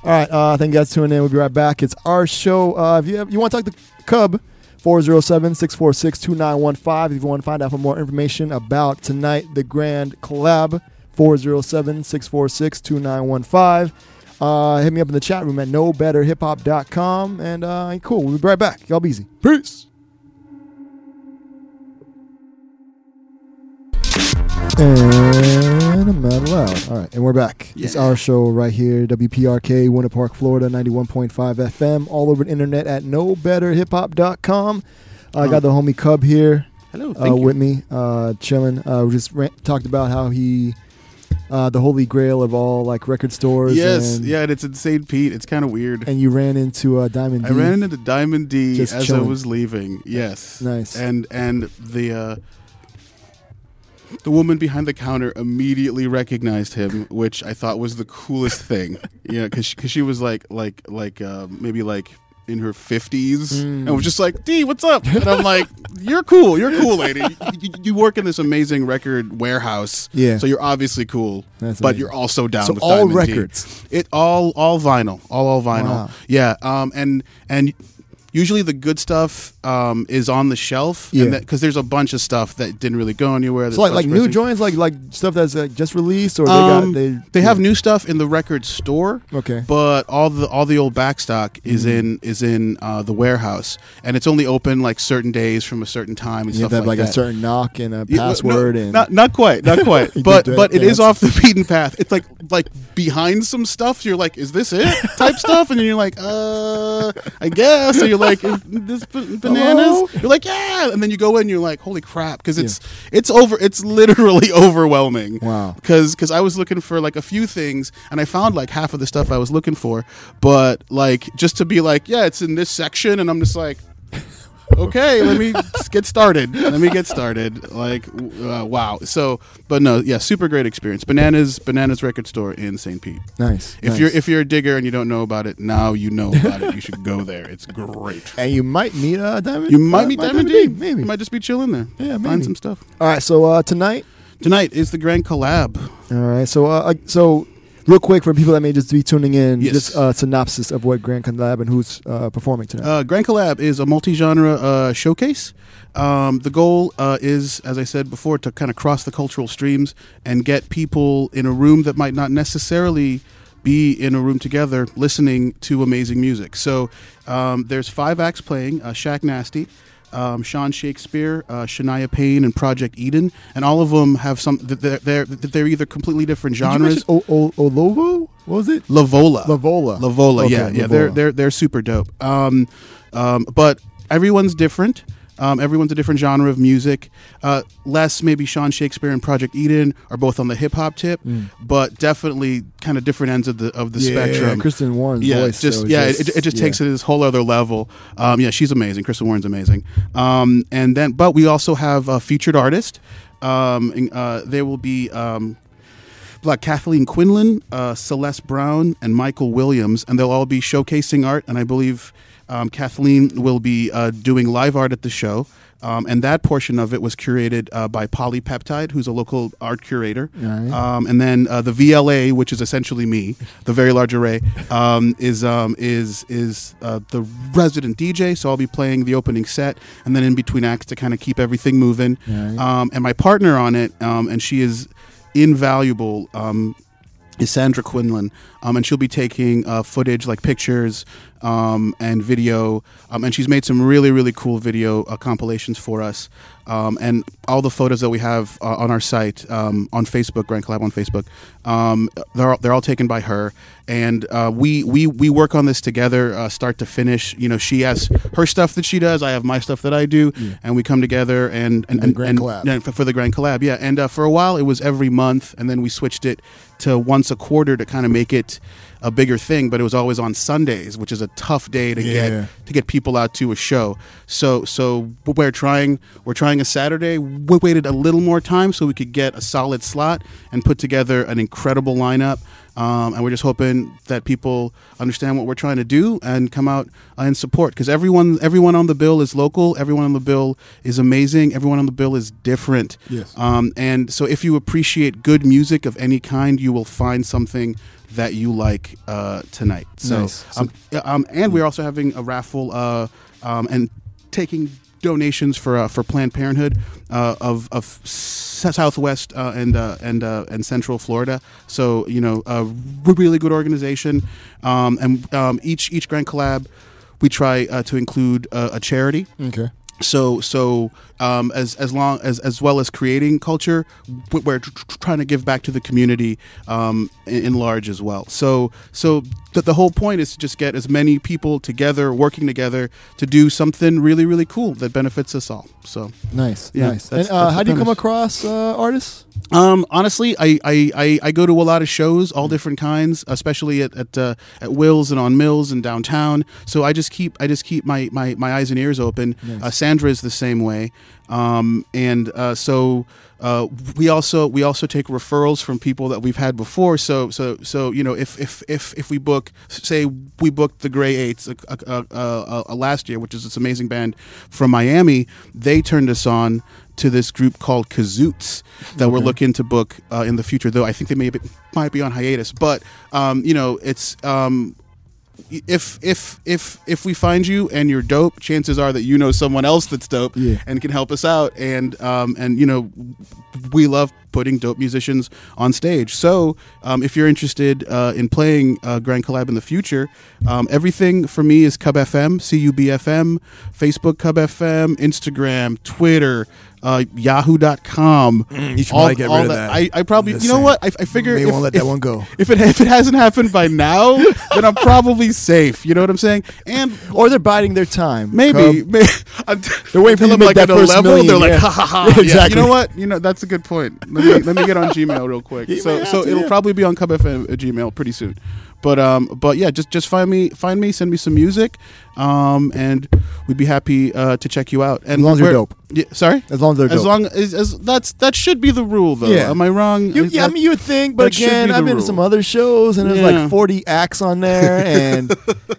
All right, uh, thank you guys for tuning in. We'll be right back. It's our show. Uh, if you have, you want to talk to Cub, 407-646-2915. If you want to find out for more information about tonight, the grand collab, 407-646-2915. Uh, hit me up in the chat room at knowbetterhiphop.com. And uh, cool, we'll be right back. Y'all be easy. Peace. And I'm out loud. All right, and we're back. It's our show right here, WPRK, Winter Park, Florida, 91.5 FM, all over the internet at knowbetterhiphop.com. I got the homie Cub here. Hello, uh, you. with me, uh, chilling. Uh, we just ran- talked about how he, uh, the holy grail of all like record stores. Yes, and, yeah, and it's insane, Pete. It's kind of weird. And you ran into uh, Diamond. I D. ran into Diamond D Just as chilling. I was leaving. Yes, Nice. And and the uh, the woman behind the counter immediately recognized him, which I thought was the coolest thing. yeah, because she, 'cause she was like like like uh, maybe like in her fifties, Mm. and was just like, "D, what's up?" And I'm like, "You're cool. You're cool, lady. You, you- you work in this amazing record warehouse. Yeah. so you're obviously cool, That's but amazing. you're also down So with all Diamond records? It all all vinyl, all all vinyl. Wow. Yeah, um, and and usually the good stuff um, is on the shelf. Yeah. because there's a bunch of stuff that didn't really go anywhere. So like like new joints, like like stuff that's just released, or they got Um, they they have new stuff in the record store. Okay. but all the all the old back stock is Mhm. in is in uh, the warehouse, and it's only open like certain days from a certain time and stuff have like, like, that. a certain knock and a Yeah, no, password and not not quite, not quite, but but it is off the beaten path. It's like like behind some stuff. You're like, is this it? Type stuff, and then you're like, uh, I guess. You're like, is this b- bananas? Hello? You're like, yeah, and then you go in, you're like, holy crap, because it's it's over. It's literally overwhelming. Wow. Because because I was looking for like a few things, and I found like half of the stuff I was looking for, but like just to be like, yeah, it's in this section, and I'm just like okay, let me get started. Let me get started. Like, uh, wow. So, but no, yeah, super great experience. Bananas, Bananas Record Store in St. Pete. Nice, If nice. you're if you're a digger and you don't know about it, now you know about it. You should go there. It's great. and you might meet uh, Diamond. You might uh, meet Diamond D. maybe. You might just be chilling there. Yeah, maybe. Find some stuff. All right, so uh, tonight. Tonight is the grand collab. All right, so uh, uh, so real quick for people that may just be tuning in, Yes. just a synopsis of what Grand Collab and who's uh, performing tonight. Uh, Grand Collab is a multi-genre uh, showcase. Um, the goal uh, is, as I said before, to kind of cross the cultural streams and get people in a room that might not necessarily be in a room together listening to amazing music. So um, there's five acts playing: uh, Shaq Nasty. Um, Sean Shakespeare, uh, Shania Payne, and Project Eden, and all of them have some. They're they're, they're either completely different genres. O- O- Olovo? What was it? Lavola. Lavola. Lavola, Okay, yeah, yeah. They're they're they're super dope. Um, um, but everyone's different. Um, everyone's a different genre of music. Uh, Les, maybe Sean Shakespeare and Project Eden are both on the hip hop tip, Mm. but definitely kind of different ends of the of the Yeah, spectrum. Kristen Warren's yeah, voice, just yeah, just- it, it just yeah. takes it to this whole other level. Um, yeah, she's amazing. Kristen Warren's amazing. Um, and then, but we also have a featured artist. Um, and, uh, there will be. Um, like Kathleen Quinlan, uh, Celeste Brown, and Michael Williams, and they'll all be showcasing art. And I believe um, Kathleen will be uh, doing live art at the show. Um, and that portion of it was curated uh, by Polypeptide, who's a local art curator. Alright. Um, and then uh, the VLA, which is essentially me, the Very Large Array, um, is um, is is uh, the resident DJ. So I'll be playing the opening set, and then in between acts to kind of keep everything moving. Alright. Um, and my partner on it, um, and she is invaluable. Um, is Sandra Quinlan, um, and she'll be taking uh, footage like pictures um, and video, um, and she's made some really really cool video uh, compilations for us. Um, and all the photos that we have uh, on our site um, on Facebook, Grand Collab on Facebook, um, they're all, they're all taken by her, and uh, we we we work on this together, uh, start to finish. You know, she has her stuff that she does, I have my stuff that I do, and we come together and and, and, Grand and- Collab. yeah, for, for the grand collab yeah and uh, for a while it was every month and then we switched it to once a quarter to kind of make it a bigger thing but it was always on sundays which is a tough day to Yeah. get to get people out to a show. So so we're trying we're trying a saturday. We waited a little more time so we could get a solid slot and put together an incredible lineup um, and we're just hoping that people understand what we're trying to do and come out uh, and support because everyone everyone on the bill is local everyone on the bill is amazing everyone on the bill is different Yes. um, and so if you appreciate good music of any kind you will find something that you like uh, tonight so, Nice. So- um, um, and we're also having a raffle uh, um, and taking donations for uh, for Planned Parenthood uh, of of S- Southwest uh, and uh, and uh, and Central Florida. So you know, a really good organization, um, and um, each each Grand Collab, we try uh, to include uh, a charity. Okay. So so um, as as long as as well as creating culture, we're tr- tr- trying to give back to the community um, in, large as well. So so the, the whole point is to just get as many people together, working together to do something really really cool that benefits us all. So Nice, yeah, nice. that's- and uh, that's how do you come across uh, artists? Um, honestly, I, I, I, I go to a lot of shows, all different kinds, especially at at, uh, at Will's and on Mills and downtown. So I just keep I just keep my, my, my eyes and ears open. Nice. Uh, Sandra is the same way, um, and uh, so uh, we also we also take referrals from people that we've had before. So so so you know if if if, if we book say we booked the Gray Eights uh, uh, uh, uh, last year, which is this amazing band from Miami, they turned us on to this group called Kazoots that we're looking to book uh, in the future. Though I think they may be, might be on hiatus, but um, you know it's. Um, if if if if we find you and you're dope, chances are that you know someone else that's dope Yeah. and can help us out. And um, and you know, we love putting dope musicians on stage. So um, if you're interested uh, in playing uh, Grand Collab in the future, um, everything for me is Cub FM, C U B F M, Facebook Cub FM, Instagram, Twitter. Uh, Yahoo.com. Mm, you should probably get rid of that. I, I probably, Just you know saying. what? I, I figure May if, wanna let if- that one go. If it if it hasn't happened by now, then I'm probably safe. You know what I'm saying? And or they're biding their time. Maybe, maybe They're waiting for until like that at a first level. million, They're like, yeah. ha ha ha. Yeah, Yeah, exactly. You know what? You know that's a good point. Let me let me get on Gmail real quick. You so so it'll probably be on Cub FM at uh, Gmail pretty soon. But um but yeah, just just find me find me send me some music, um and we'd be happy uh, to check you out. And As long as you're dope. Yeah, sorry. As long as they're as dope. long as, as that's that should be the rule though. Yeah. Am I wrong? You, yeah, I mean, you would think, but again, I've been to some other shows, and there's Yeah. like 40 acts on there, and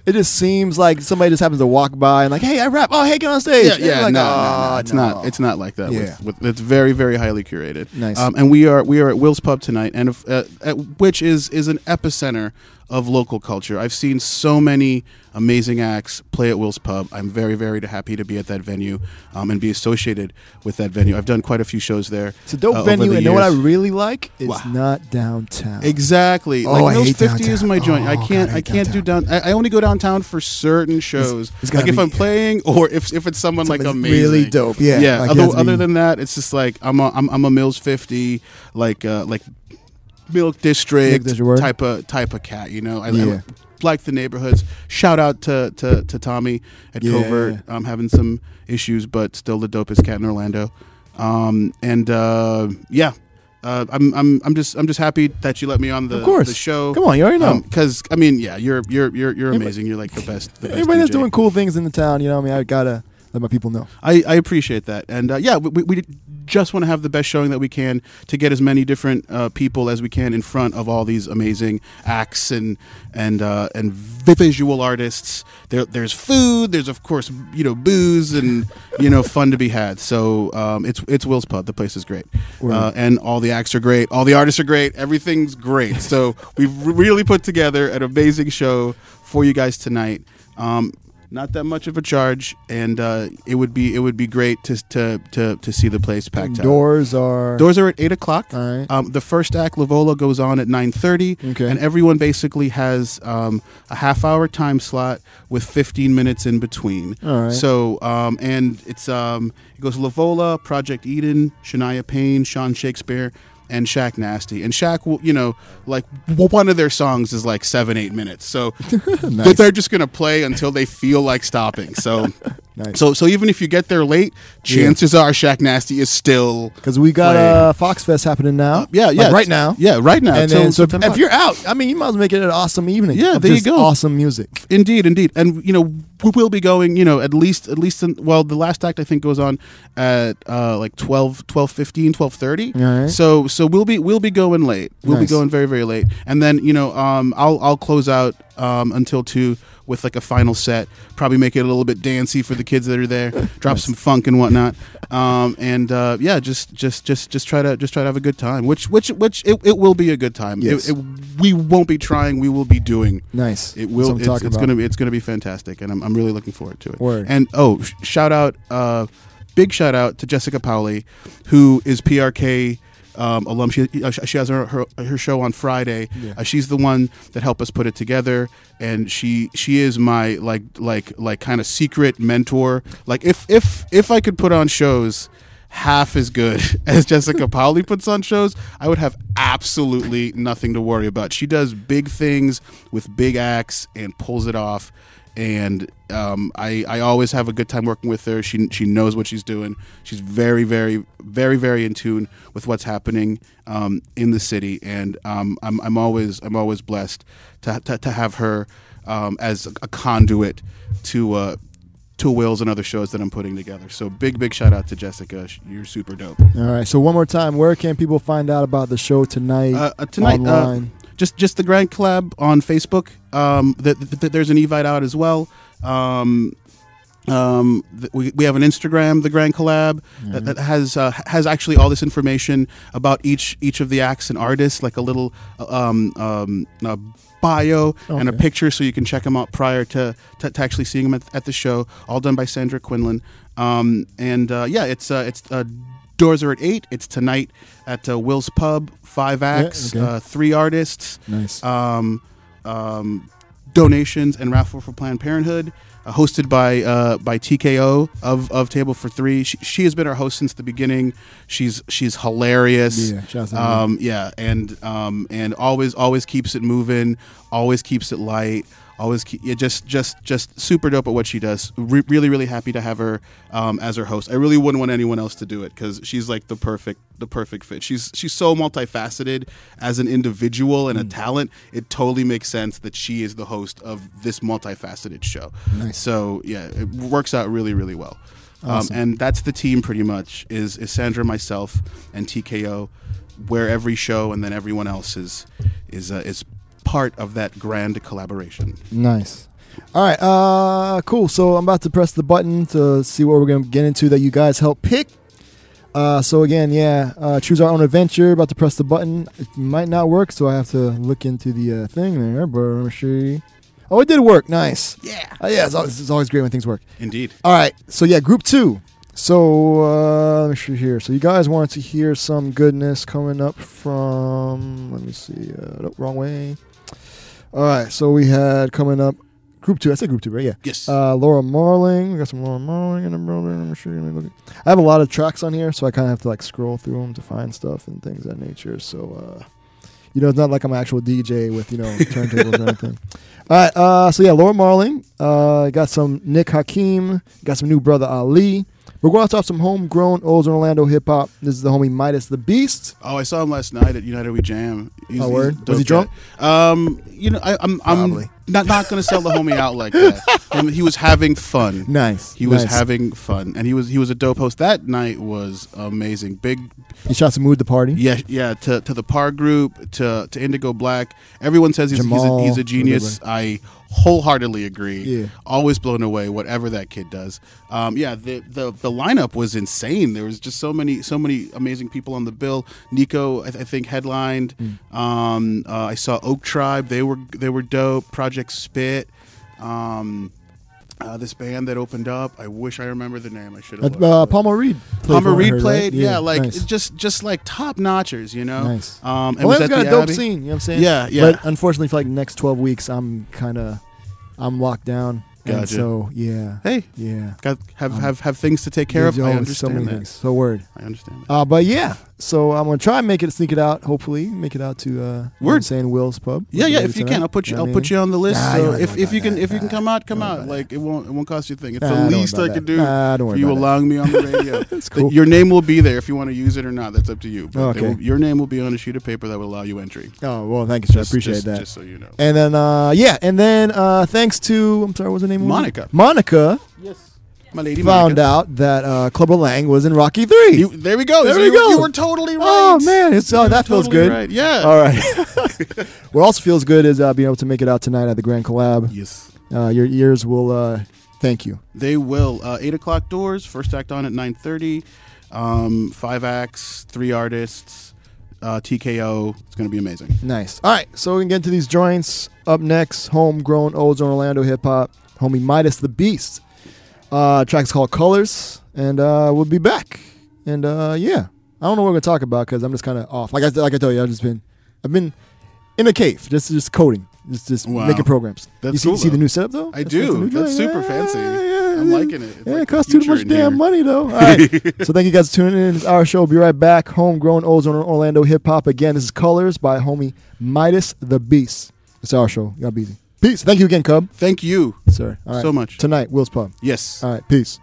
it just seems like somebody just happens to walk by and like, hey, I rap. Oh, hey, get on stage. Yeah, yeah, like, no, no, no, "Ah, it's not. It's not like that. Yeah. With, with, it's very, very highly curated. Nice. Um, and we are we are at Will's Pub tonight, and if, uh, at, which is is an epicenter of local culture. I've seen so many amazing acts play at Will's Pub. I'm very, very happy to be at that venue um, and be associated with that venue. I've done quite a few shows there. It's a dope uh, venue, and know what I really like? It's Wow. not downtown. Exactly. Oh, like I Mills hate 50 is downtown. my joint. I Oh, can't God, I I can't do down I, I only go downtown for certain shows. it's like if I'm playing or if if it's someone like amazing. really dope. Yeah, Yeah. like other, other than that, it's just like I'm a I'm, I'm a Mills 50 like uh like Milk District, District, type of type of cat, you know. I, Yeah. I like the neighborhoods. Shout out to to, to Tommy at Yeah. Covert. I'm um, having some issues, but still the dopest cat in Orlando. Um, and uh, yeah, uh, I'm I'm I'm just I'm just happy that you let me on the Of course. the show. Come on, you already know. Because I mean, yeah, you're you're you're you're amazing. You're like the best. The best Everybody that's doing cool things in the town, you know what I mean? I gotta let my people know. I, I appreciate that, and uh, yeah, we, we- we just want to have the best showing that we can to get as many different uh, people as we can in front of all these amazing acts and and uh, and visual artists. There, there's food. There's of course you know booze and you know fun to be had. So um, it's it's Will's Pub. The place is great, uh, and all the acts are great. All the artists are great. Everything's great. So we've really put together an amazing show for you guys tonight. Um, not that much of a charge, and uh, it would be it would be great to to to, to see the place packed out. Doors are Doors are at eight o'clock. All right. Um, the first act, Lavola, goes on at nine thirty, Okay. and everyone basically has um, a half hour time slot with fifteen minutes in between. All right. So um, and it's um, it goes Lavola, Project Eden, Shania Payne, Sean Shakespeare. And Shaq Nasty, and Shaq will, you know, like one of their songs is like seven, eight minutes, so Nice. they're just gonna play until they feel like stopping. So, Nice. so, so even if you get there late, Yeah. chances are Shaq Nasty is still Because we got uh, Fox Fest happening now. yeah, Like yeah, right now. Yeah, right now. And till- then, so if, if you're out, I mean, you might as well make it an awesome evening. Yeah, there you go. Awesome music. Indeed, indeed, and you know we will be going. You know, at least at least in, well, the last act I think goes on at uh, like 12, 12 15, 12 30. All right. So so we'll be we'll be going late. We'll Nice. be going very very late, and then you know um I'll I'll close out um until two with like a final set. Probably make it a little bit dancey for the kids that are there. Drop some funk and whatnot. Um and uh, yeah, just just just just try to just try to have a good time. Which which which it, it will be a good time. Yes. it- we won't be trying. We will be doing. Nice. It will. It's, it's gonna be. It's gonna be fantastic, and I'm, I'm really looking forward to it. Word. And oh, sh- shout out, uh, big shout out to Jessica Powley, who is PRK um, alum. She uh, she has her, her her show on Friday. Yeah. Uh, she's the one that helped us put it together, and she she is my like like like kind of secret mentor. Like if if if I could put on shows half as good as Jessica Powley puts on shows, I would have absolutely nothing to worry about. She does big things with big acts and pulls it off. And um, I, I always have a good time working with her. She, she knows what she's doing. She's very, very, very, very in tune with what's happening um, in the city. And um, I'm, I'm always I'm always blessed to, to, to have her um, as a conduit to uh, to Wills and other shows that I'm putting together. So big, big shout out to Jessica. You're super dope. All right. So one more time, where can people find out about the show tonight? Uh, uh, tonight, uh, online. Just just the Grand Collab on Facebook. Um, th- th- th- there's an Evite out as well. Um, Um, th- we, we have an Instagram, the Grand Collab, that, that has uh, has actually all this information about each each of the acts and artists, like a little um, um, uh, bio and a picture, so you can check them out prior to, to, to actually seeing them at, at the show. All done by Sandra Quinlan. Um, and uh, yeah, it's uh, it's uh, doors are at eight. It's tonight at uh, Will's Pub. Five acts, okay. uh, three artists. Nice. Um, um, donations and raffle for Planned Parenthood, uh, hosted by uh, by TKO of, of Table for Three. She, she has been our host since the beginning. She's she's hilarious. Yeah, shouts out to um, yeah, and um, and always always keeps it moving. Always keeps it light. Always keep, yeah, just just just super dope at what she does. Re- really really happy to have her um, as her host. I really wouldn't want anyone else to do it because she's like the perfect the perfect fit. She's she's so multifaceted as an individual and a talent. It totally makes sense that she is the host of this multifaceted show. Nice. So yeah, it works out really really well. Awesome. Um, and that's the team pretty much is, is Sandra, myself, and TKO, where every show and then everyone else is is uh, is part of that grand collaboration. Nice. All right, uh, cool. So I'm about to press the button to see what we're gonna get into that you guys help pick. Uh, so again, yeah, uh, choose our own adventure. About to press the button. It might not work, so I have to look into the uh, thing there. But let me see. Oh, it did work. Nice. Yeah. Uh, yeah, it's always, it's always great when things work. Indeed. All right. So yeah, group two. So uh, let me see here. So you guys wanted to hear some goodness coming up from. Let me see. Uh, nope, wrong way. All right. So we had coming up group two. I said group two, right? Yeah. Yes. Uh, Laura Marling. We got some Laura Marling in the building. Let me see. Let me look. I have a lot of tracks on here, so I kind of have to like scroll through them to find stuff and things of that nature. So. Uh, you know, it's not like I'm an actual DJ with you know turntables or anything. All right, uh, so yeah, Laura Marling, uh, got some Nick Hakim, got some new brother Ali. We're going to talk some homegrown old Orlando hip hop. This is the homie MidaZ the Beast. Oh, I saw him last night at United We Jam. He's- Oh, word? Was he drunk? Um, you know, I, I'm I'm not not gonna sell the homie out like that. He was having fun. Nice, He was nice. having fun, and he was he was a dope host. That night was amazing. Big He shot some mood the party. Yeah, yeah. To to the Par Group, to to Indigo Black. Everyone says he's, he's, a, he's a genius. I wholeheartedly agree. Yeah. Always blown away. Whatever that kid does. Um, yeah. The, the the lineup was insane. There was just so many so many amazing people on the bill. Nico, I, I think headlined. Hmm. Um, uh, I saw Oak Tribe. They were they were dope. Project Spit. Um, uh, this band that opened up. I wish I remember the name. I should have. Uh, Palmer Reed. played Palmer Reed her, right? played, yeah, like nice. just just like top notchers, you know. Nice. Um, and Orlando's was at got the a dope Abbey. scene. You know what I'm saying? Yeah, yeah. But unfortunately, for like the next 12 weeks, I'm kind of, I'm locked down. And Gotcha. so yeah. Hey, yeah. Got have Um, have have things to take care of. I so understand many that. things. So word. I understand. Uh, but yeah, so I'm gonna try and make it sneak it out. Hopefully, make it out to uh, Word. saying Will's Pub. Yeah, yeah. If you tonight. can, I'll put you. know I'll what put you on the list. Nah, so if if you can that. if you can come out, come out. Like it won't it won't cost you a thing. It's Nah, the least about I that. could do Nah, don't worry for you about that. allowing me on the radio. That's The- cool. Your name will be there if you want to use it or not. That's up to you. But Okay. will- your name will be on a sheet of paper that will allow you entry. Oh well, thank you, sir. I appreciate just- that. just so you know. And then uh, yeah, and then uh, thanks to I'm sorry, what's her name? Monica. Monica. Yes. My lady found Monica. out that uh, Clubber Lang was in Rocky Three. You- there we go. There So we you, were- go. You were totally right. Oh man, it's, oh, that feels totally good. right. Yeah. All right. what also feels good is uh, being able to make it out tonight at the Grand Collab. Yes. Uh, your ears will uh, thank you. They will. Uh, eight o'clock doors. First act on at nine thirty. Um, five acts, three artists. Uh, TKO. It's going to be amazing. Nice. All right, so we can get into these joints. Up next, homegrown Ozone Orlando hip hop, homie MidaZ the Beast. Uh, track's called Colors, and uh, we'll be back. And uh, yeah, I don't know what we're gonna talk about because I'm just kind of off. Like I like I told you, I've just been, I've been in a cave, just just coding, just just Wow. making programs. That's you see, cool, see the new setup though? I That's- that's do. new That's super Yeah, fancy. yeah, I'm liking it. It's Yeah, like it costs too much damn here. money though. All right. so thank you guys for tuning in. It's our show. will Be right back. Homegrown Ozone Orlando hip hop. Again, this is Colors by homie MidaZ the Beast. It's our show. Y'all be easy. Peace. Thank you again, Cub. Thank you. Sir. All right. So much. Tonight, Will's Pub. Yes. All right. Peace.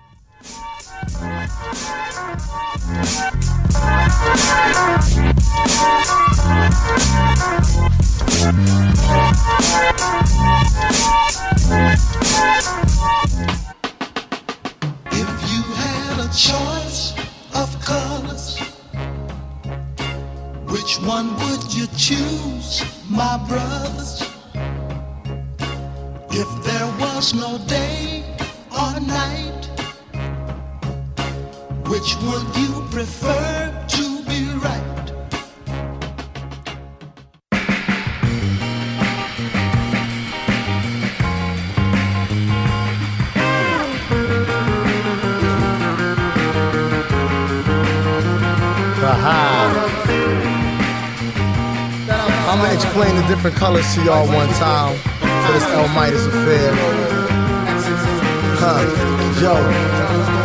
If you had a choice of colors, which one would you choose, my brothers? If there was no day or night? Which would you prefer to be right? Aha. I'm gonna explain the different colors to y'all one time this El Midas affair. Huh, yo.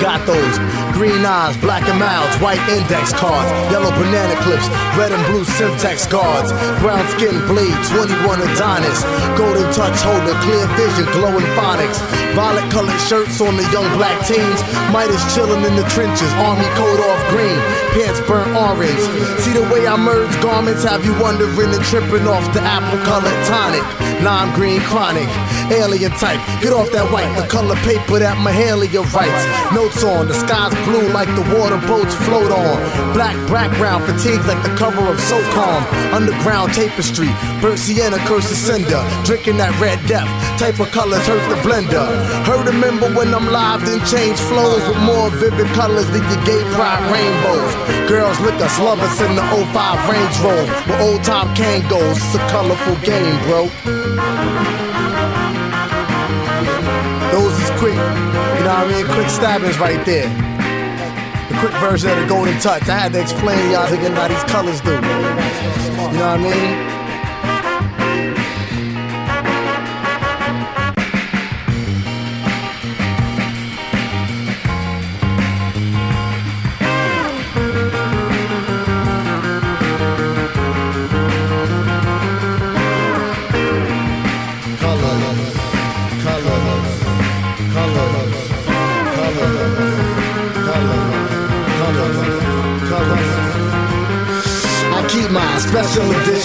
Got those green eyes, black and mouths, white index cards, yellow banana clips, red and blue syntax guards, brown skin blade, 21 Adonis, golden touch holder, clear vision, glowing phonics, violet colored shirts on the young black teens, Midas chilling in the trenches, army coat off green, pants burnt orange. See the way I merge garments, have you wondering and tripping off the apple colored tonic, lime green chronic, alien type, get off that white, the color paper that Mahalia writes, notes on, the sky's blue like the water boats float on, black background, fatigues like the cover of SOCOM, underground tapestry, burnt sienna curses cinder, drinking that red death, type of colors hurt the blender. Heard remember when I'm live, then change flows with more vivid colors than your gay pride rainbows. Girls lick us, love us in the 05 Range Rover, where old time can goes. It's a colorful game, bro. Those is quick, know what I mean? Quick stabbings right there. The quick version of the golden touch. I had to explain y'all again how these colors do. You know what I mean?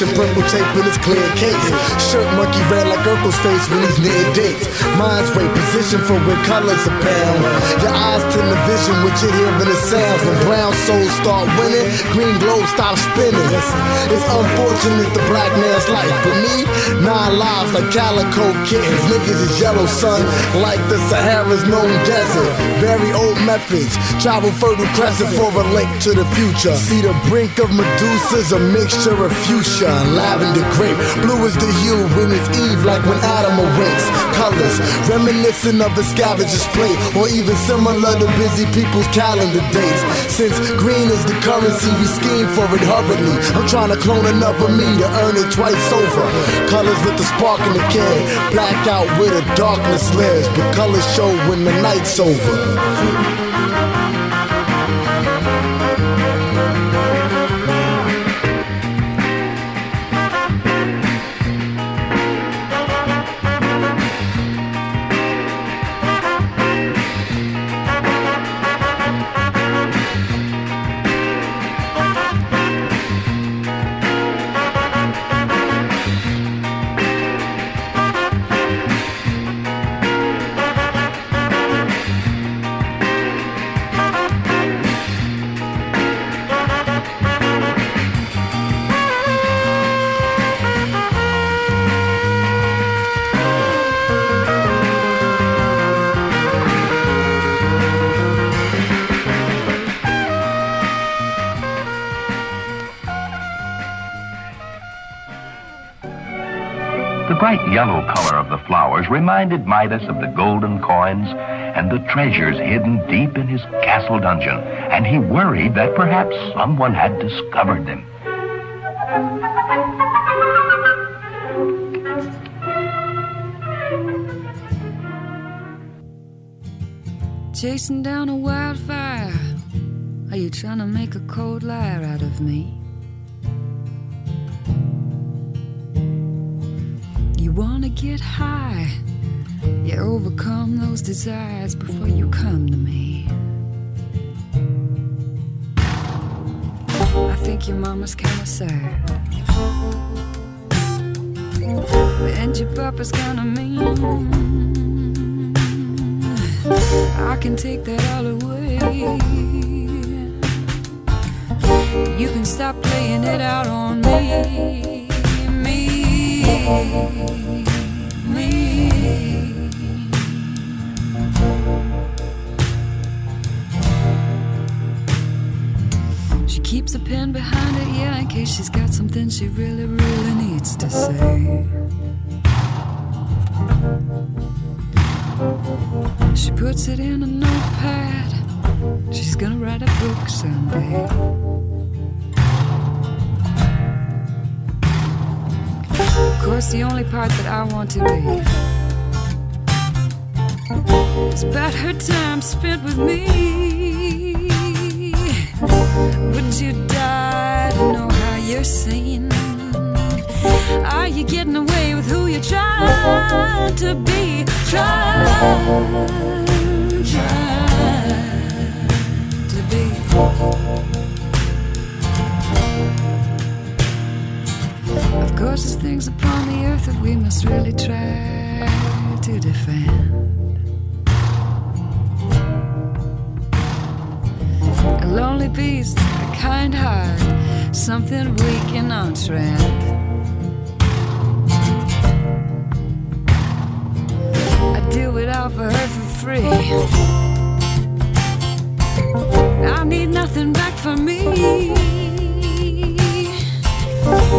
Purple tape in its clear case. Shirt monkey red like Urkel's face when he's near dates. Mind's way position for when colors abound. Your eyes to vision what you're hearing the sounds. When brown souls start winning, green globe stops spinning. It's unfortunate the black man's life, but me, nine lives like calico kittens. Niggas is yellow sun, like the Sahara's known desert. Very old methods, travel fertile crescent for a link to the future. See the brink of Medusa's a mixture of fuchsia lavender grape. Blue is the hue when it's Eve, like when Adam awakes. Colors reminiscent of the scavenger's plate, or even similar to busy people's calendar dates. Since green is the currency, we scheme for it hurriedly. I'm trying to clone another me to earn it twice over. Colors with the spark in the can, black out where the darkness lives, but colors show when the night's over. Reminded Midas of the golden coins and the treasures hidden deep in his castle dungeon, and he worried that perhaps someone had discovered them. Chasing down a wildfire. Are you trying to make a cold liar out of me? Get high. You overcome those desires before you come to me. I think your mama's kinda sad. And your papa's kinda mean. I can take that all away. You can stop playing it out on me. Me. Me. A pen behind her ear in case she's got something she really, really needs to say. She puts it in a notepad. She's gonna write a book someday. Of course, the only part that I want to read is about her time spent with me. Would you die to know how you're seen? Are you getting away with who you're trying to be? Trying, trying to be. Of course, there's things upon the earth that we must really try to defend. A lonely beast, a kind heart, something weak and on trend. I do it all for her for free. I need nothing back for me.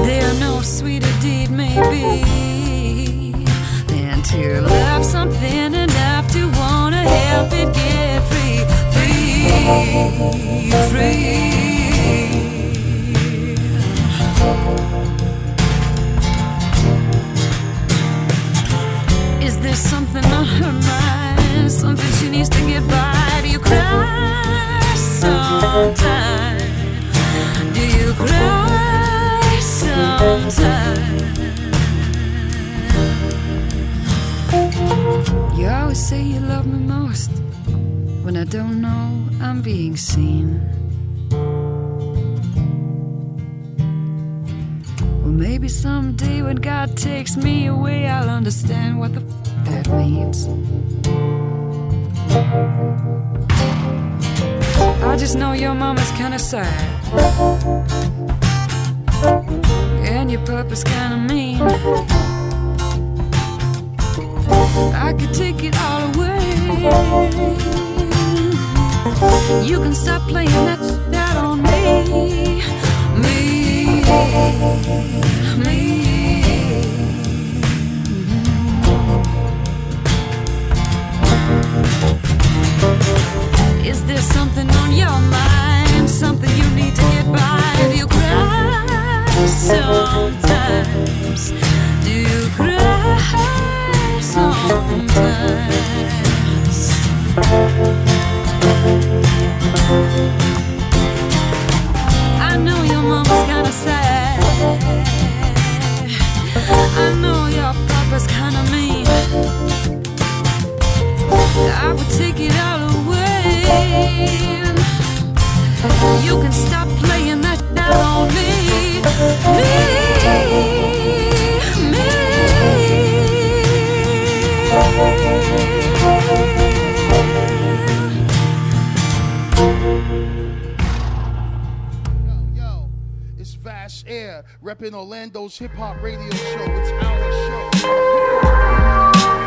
There no sweeter deed may be than to love something enough to wanna help it get free, say you love me most when I don't know I'm being seen. Well, maybe someday when God takes me away, I'll understand what the f- that means. I just know your mama's kinda sad. And your papa's kinda mean. I could take it all away. You can stop playing that that on me, me, me. Mm-hmm. Is there something on your mind? Something you need to get by? Do you cry sometimes? Do you cry sometimes? I would take it all away. You can stop playing that on me. Me, Air, repping Orlando's hip hop radio show. It's our show. My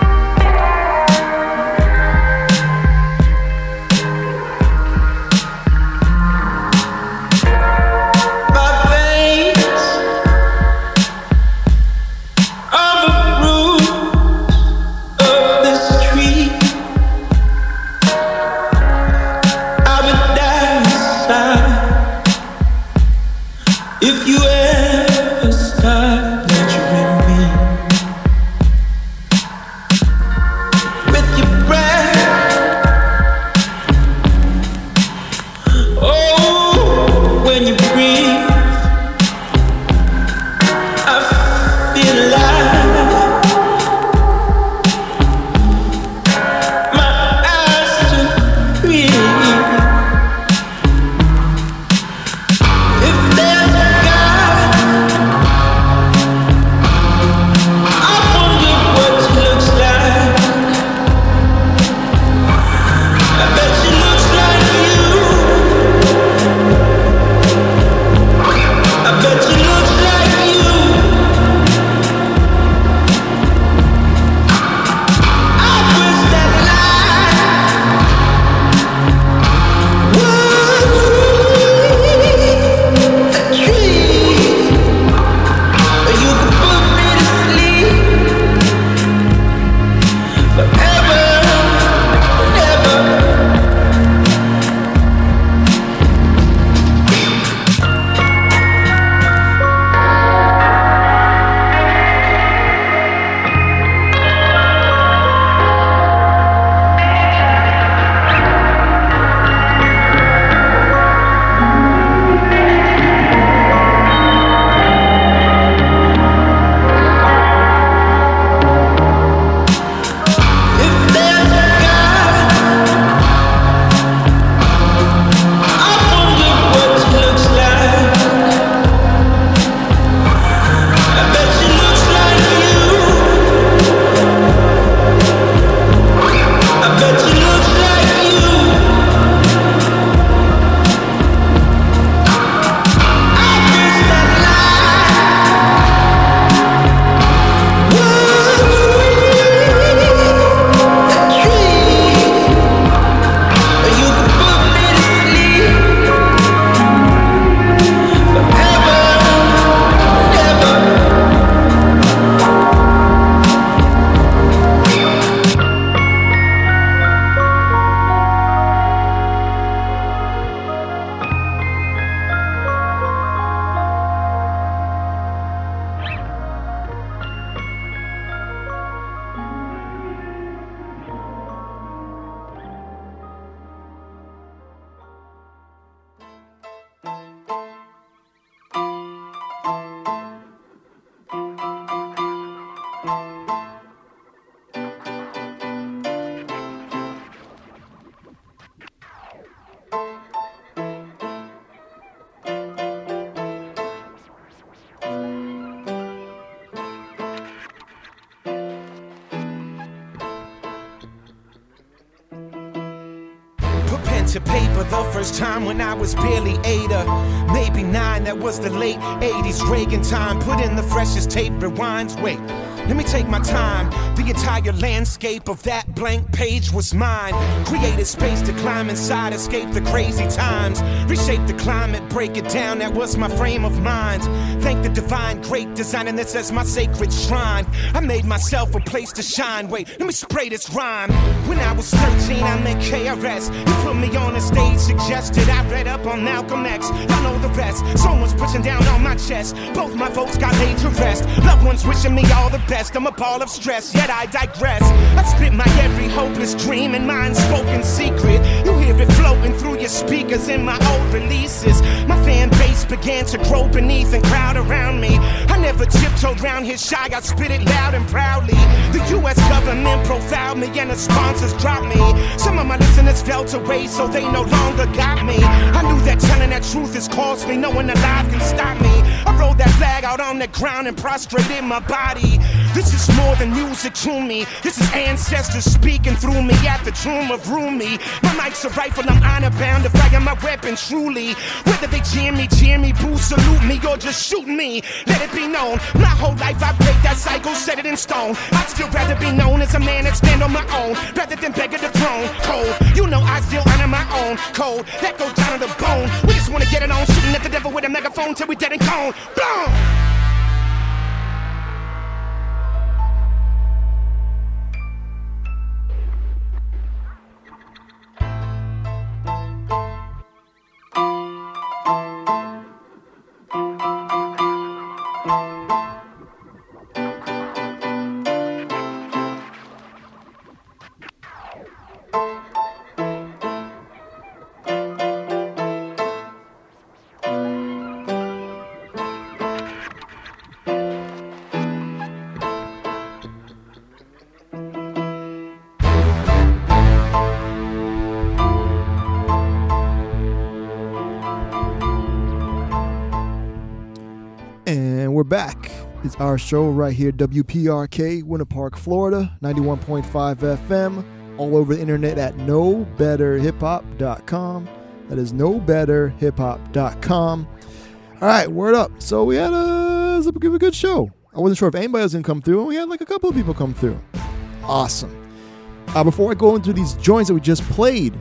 page Created space to climb inside, escape the crazy times. Reshape the climate, break it down. That was my frame of mind. Thank the divine, great designing this as my sacred shrine. I made myself a place to shine. Wait, let me spray this rhyme. When I was 13, I met KRS. You put me on the stage, suggested I read up on Malcolm X. I know the rest. Someone's pushing down on my chest. Both my votes got laid to rest. Loved ones wishing me all the best. I'm a ball of stress, yet I digress. I spit my every hopeless dream and mind spoken secret. You hear it floating through your speakers in my old releases. My fan base began to grow beneath and crowd around me. I never tiptoed around here shy, I spit it loud and proudly. The US government profiled me and the sponsors dropped me. Some of my listeners felt away, so they no longer got me. I knew that telling that truth is costly, no one alive can stop me. I rolled that flag out on the ground and prostrated my body. This is more than music to me. This is ancestors speaking through me at the tomb of Rumi. My mic's a rifle, I'm honor bound to fire my weapon truly. Whether they cheer me, cheer me, boo, salute me, or just shoot me, let it be known. My whole life I break that cycle, set it in stone. I'd still rather be known as a man that stand on my own, rather than beg at the throne. Cold, you know I still honor my own code. That goes down to the bone. We just wanna get it on, shooting at the devil with a megaphone till we dead and gone. Blown. It's our show right here, WPRK, Winter Park, Florida, 91.5 FM, all over the internet at knowbetterhiphop.com. That is knowbetterhiphop.com. All right, word up. So we had a, a good show. I wasn't sure if anybody was going to come through, and we had like a couple of people come through. Awesome. Uh, before I go into these joints that we just played,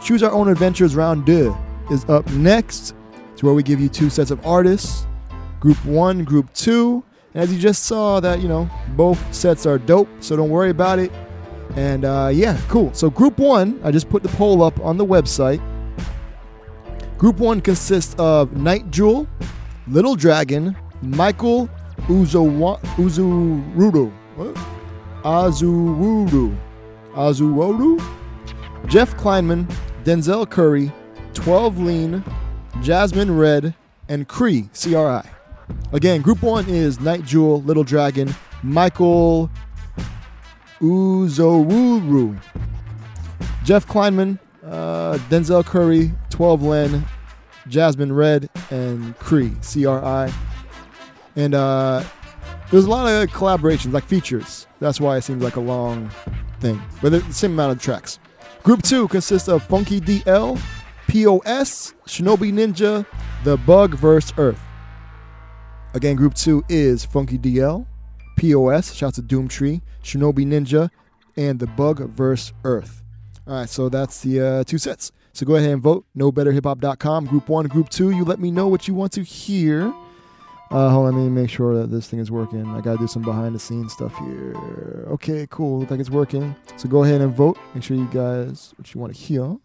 Choose Our Own Adventures Round 2 is up next. It's where we give you two sets of artists group one, group two. And as you just saw, that you know both sets are dope, so don't worry about it. And uh, yeah, cool. So group one, I just put the poll up on the website. Group one consists of Nite Jewel, Little Dragon, Michael Uzowa- Uzurudu, what? Azurudu, Azurodu, Jeff Kleinman, Denzel Curry, 12 Lean, Jazzmyn RED, and Cree, CRI. Again, group one is Nite Jewel, Little Dragon, Michael Uzowuru, Jeff Kleinman, uh, Denzel Curry, 12 Len, Jazzmyn RED, and Cree, CRI. And uh, there's a lot of collaborations, like features. That's why it seems like a long thing. But the same amount of tracks. Group two consists of Funky DL, POS, Shinobi Ninja, The Bug vs. Earth. Again, group two is Funky DL, POS, shouts to Doomtree, Shinobi Ninja, and The Bug vs. Earth. All right, so that's the uh, two sets. So go ahead and vote. KnowBetterHipHop.com. Group one, group two. You let me know what you want to hear. Uh, hold on, let me make sure that this thing is working. I gotta do some behind the scenes stuff here. Okay, cool. Look like it's working. So go ahead and vote. Make sure you guys what you want to hear. Um,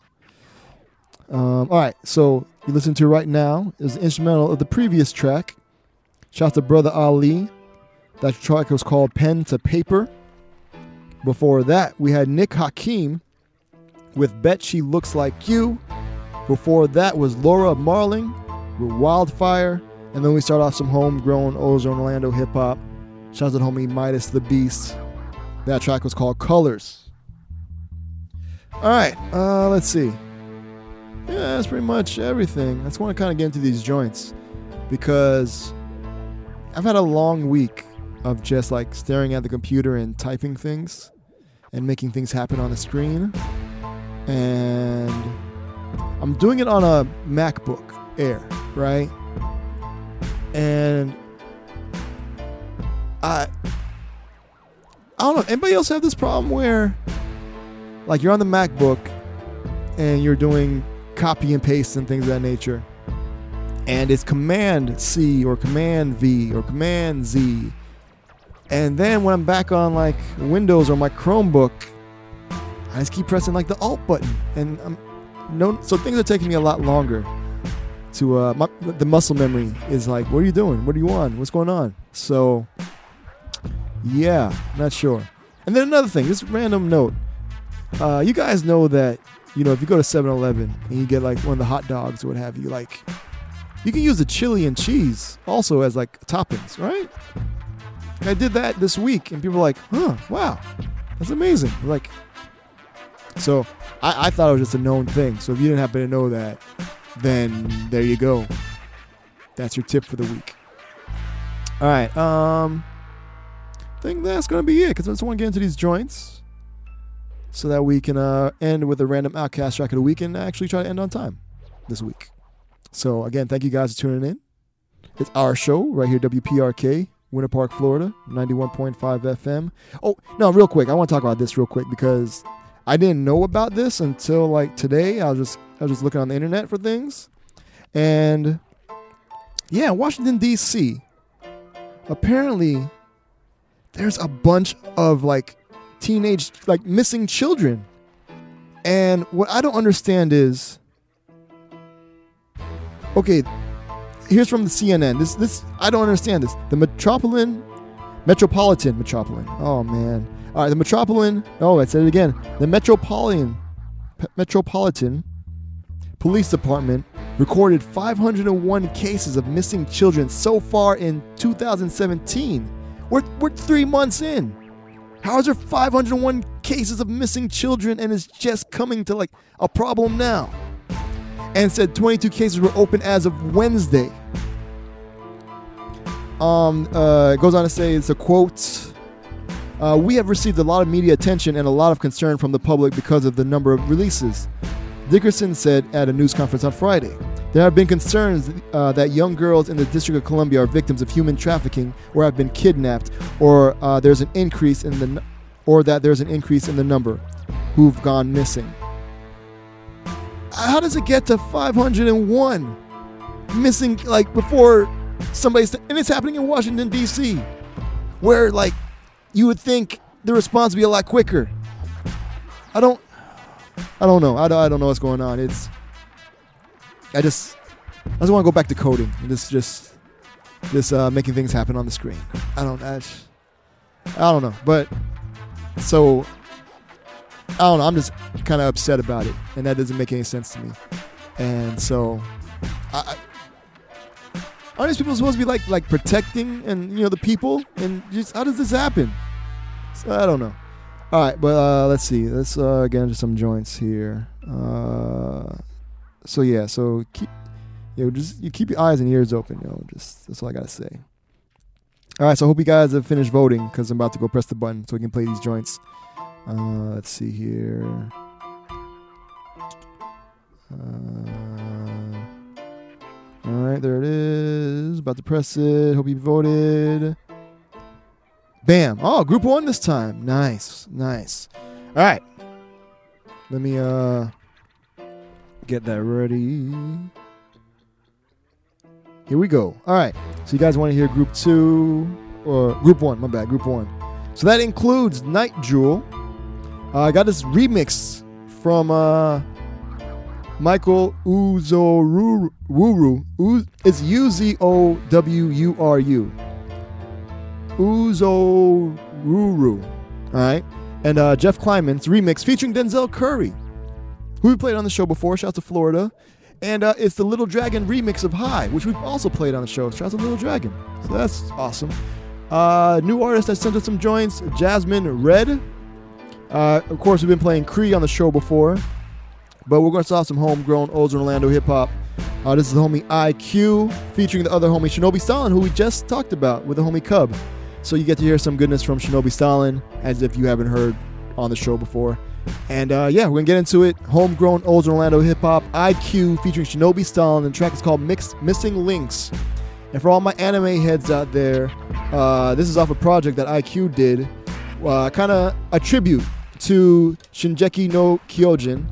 all right, so you listen to right now is the instrumental of the previous track. Shout out to Brother Ali. That track was called Pen to Paper. Before that, we had Nick Hakim with Bet She Looks Like You. Before that was Laura Marling with Wildfire. And then we start off some homegrown Ozone Orlando hip hop Shout out to homie MidaZ the Beast. That track was called Colors. All right, uh, let's see. Yeah, that's pretty much everything. I just want to kind of get into these joints because I've had a long week of just like staring at the computer and typing things and making things happen on the screen. And I'm doing it on a MacBook Air, right? And I I don't know. Anybody else have this problem where like you're on the MacBook and you're doing copy and paste and things of that nature. And it's Command C or Command V or Command Z. And then when I'm back on like Windows or my Chromebook, I just keep pressing like the Alt button, and I'm no. So things are taking me a lot longer. To uh, my, the muscle memory is like, what are you doing? What do you want? What's going on? So, yeah, not sure. And then another thing, this random note. Uh, you guys know that you know if you go to 7-Eleven and you get like one of the hot dogs or what have you, like you can use the chili and cheese also as like toppings, right? I did that this week, and people were like, "Huh, wow, that's amazing!" Like, so I, I thought it was just a known thing. So if you didn't happen to know that, then there you go. That's your tip for the week. All right, um, I think that's gonna be it because I just want to get into these joints so that we can uh, end with a random OutKast track of the week and actually try to end on time this week. So again, thank you guys for tuning in. It's our show right here, WPRK, Winter Park, Florida, 91.5 FM. Oh, no, real quick. I want to talk about this real quick because I didn't know about this until like today. I was just I was just looking on the internet for things. And yeah, Washington D.C. Apparently there's a bunch of like teenage like missing children. And what I don't understand is okay, here's from the CNN. This this I don't understand this. The Metropolitan Metropolitan Metropolitan. Oh man. All right, the Metropolitan. Oh, I said it again. The Metropolitan P- Metropolitan Police Department recorded 501 cases of missing children so far in 2017. We're we're 3 months in. How is there 501 cases of missing children and it's just coming to like a problem now? And said 22 cases were open as of Wednesday. Um, uh, it goes on to say it's a quote. Uh, we have received a lot of media attention and a lot of concern from the public because of the number of releases. Dickerson said at a news conference on Friday. There have been concerns uh, that young girls in the District of Columbia are victims of human trafficking or have been kidnapped, or uh, there's an increase in the, n- or that there's an increase in the number who've gone missing how does it get to 501 missing like before somebody's and it's happening in Washington D.C. where like you would think the response would be a lot quicker. I don't I don't know. I don't, I don't know what's going on. It's I just I just want to go back to coding. This just this uh, making things happen on the screen. I don't I, just- I don't know, but so I don't know. I'm just kind of upset about it, and that doesn't make any sense to me. And so, I, I, aren't these people supposed to be like like protecting and you know the people? And just how does this happen? So, I don't know. All right, but uh, let's see. Let's uh, get into some joints here. Uh, so yeah, so keep you know just you keep your eyes and ears open. You know, just that's all I gotta say. All right, so I hope you guys have finished voting because I'm about to go press the button so we can play these joints. Uh, let's see here. Uh, all right, there it is. About to press it. Hope you voted. Bam. Oh, group one this time. Nice. Nice. All right. Let me uh get that ready. Here we go. All right. So you guys want to hear group two or group one? My bad. Group one. So that includes Nite Jewel. Uh, I got this remix from uh, Michael Uzoruru. Uz- it's U Z O W U R U. Uzoruru. All right. And uh, Jeff Kleinman's remix featuring Denzel Curry, who we played on the show before. Shout out to Florida. And uh, it's the Little Dragon remix of High, which we've also played on the show. Shout out to Little Dragon. So that's awesome. Uh, new artist that sent us some joints Jazzmyn RED uh, of course, we've been playing CRi on the show before, but we're going to start some homegrown Ozone Orlando hip hop. Uh, this is the homie EyeQ featuring the other homie Shinobi Stalin, who we just talked about with the homie Cub. So you get to hear some goodness from Shinobi Stalin as if you haven't heard on the show before. And uh, yeah, we're going to get into it. Homegrown Ozone Orlando hip hop, EyeQ featuring Shinobi Stalin, and track is called Mixed Missing Links. And for all my anime heads out there, uh, this is off a project that EyeQ did, uh, kind of a tribute to Shingeki no Kyojin,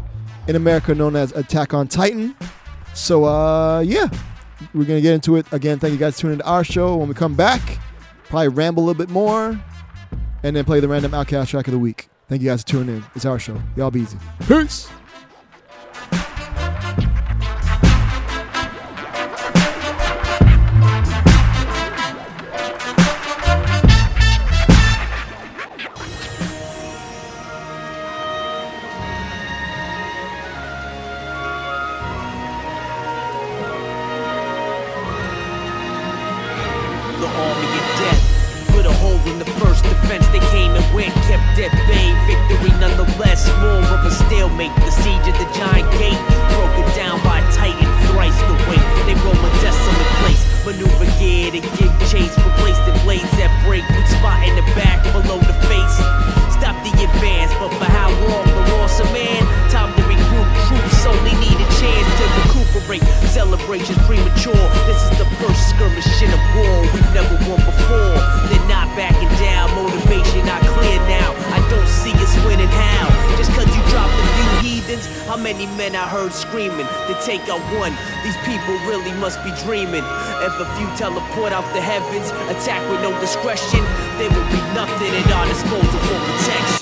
in America known as Attack on Titan. So, uh, yeah, we're going to get into it. Again, thank you guys for tuning into our show. When we come back, probably ramble a little bit more and then play the random OutKast track of the week. Thank you guys for tuning in. It's our show. Y'all be easy. Peace. without one. These people really must be dreaming. If a few teleport out the heavens, attack with no discretion, there will be nothing at our disposal for protection.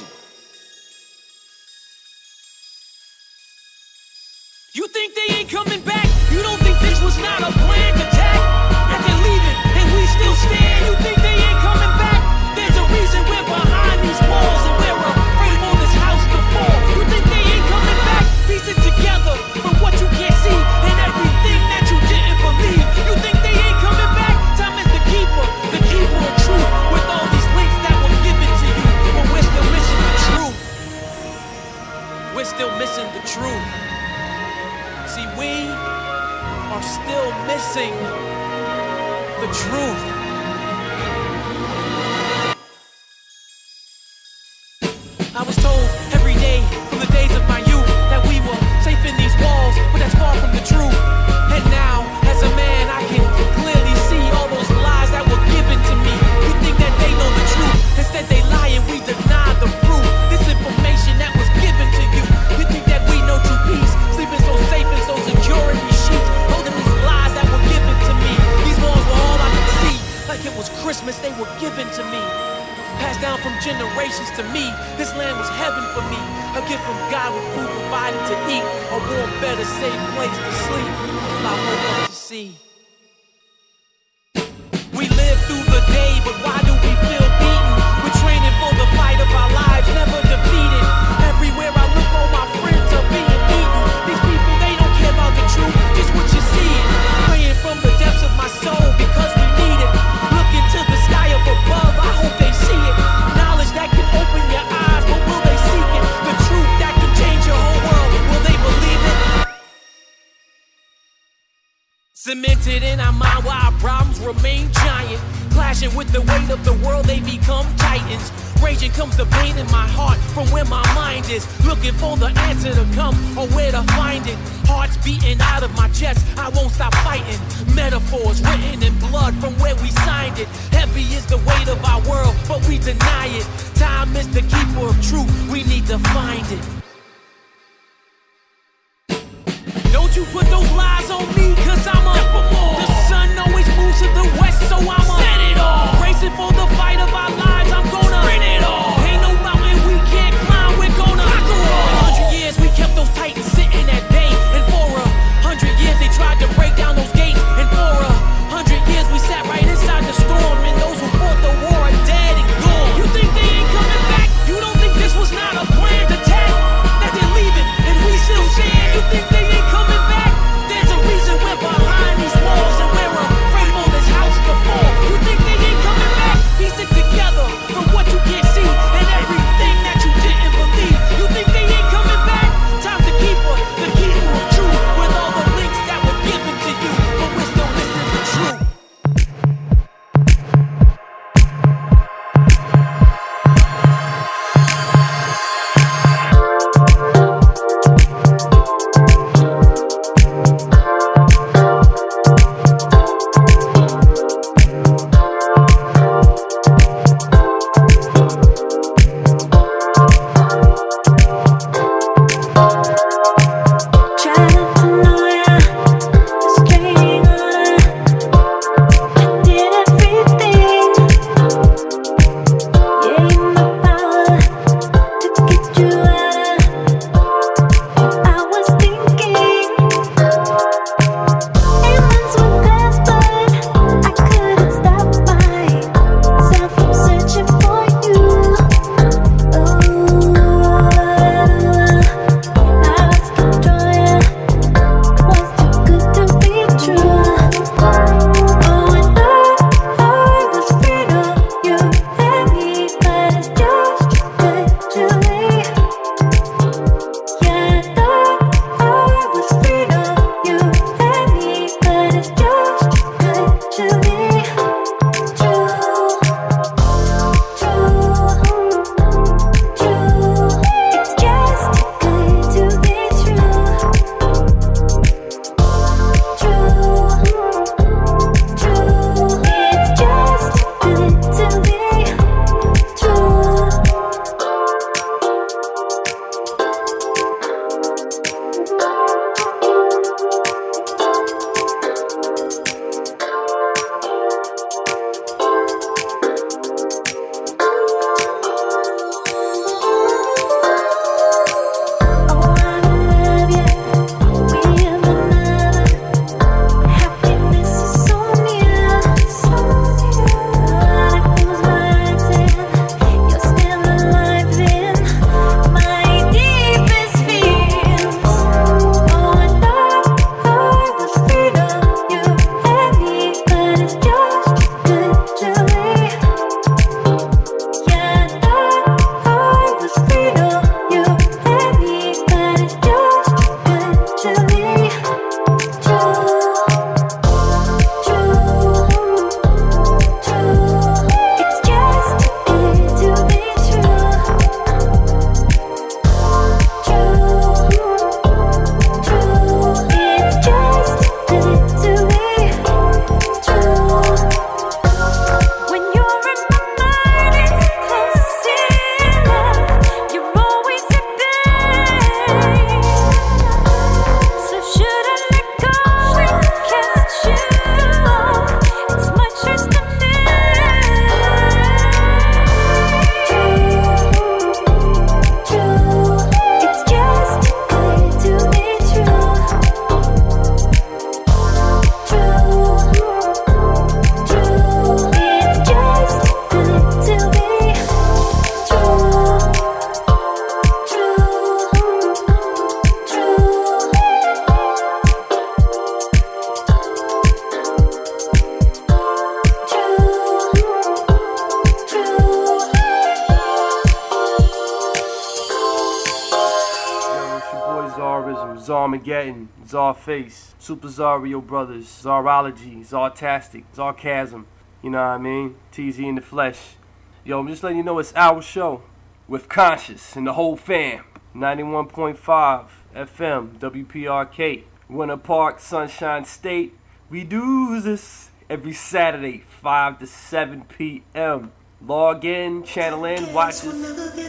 Zarmageddon, Zarface, Super Zario Brothers, Zarology, Zartastic, Zarcasm. You know what I mean? TZ in the flesh. Yo, I'm just letting you know it's our show with conshus and the whole fam. 91.5 FM, WPRK, Winter Park, Sunshine State. We do this every Saturday, 5 to 7 p.m. Log in, channel in, watch it,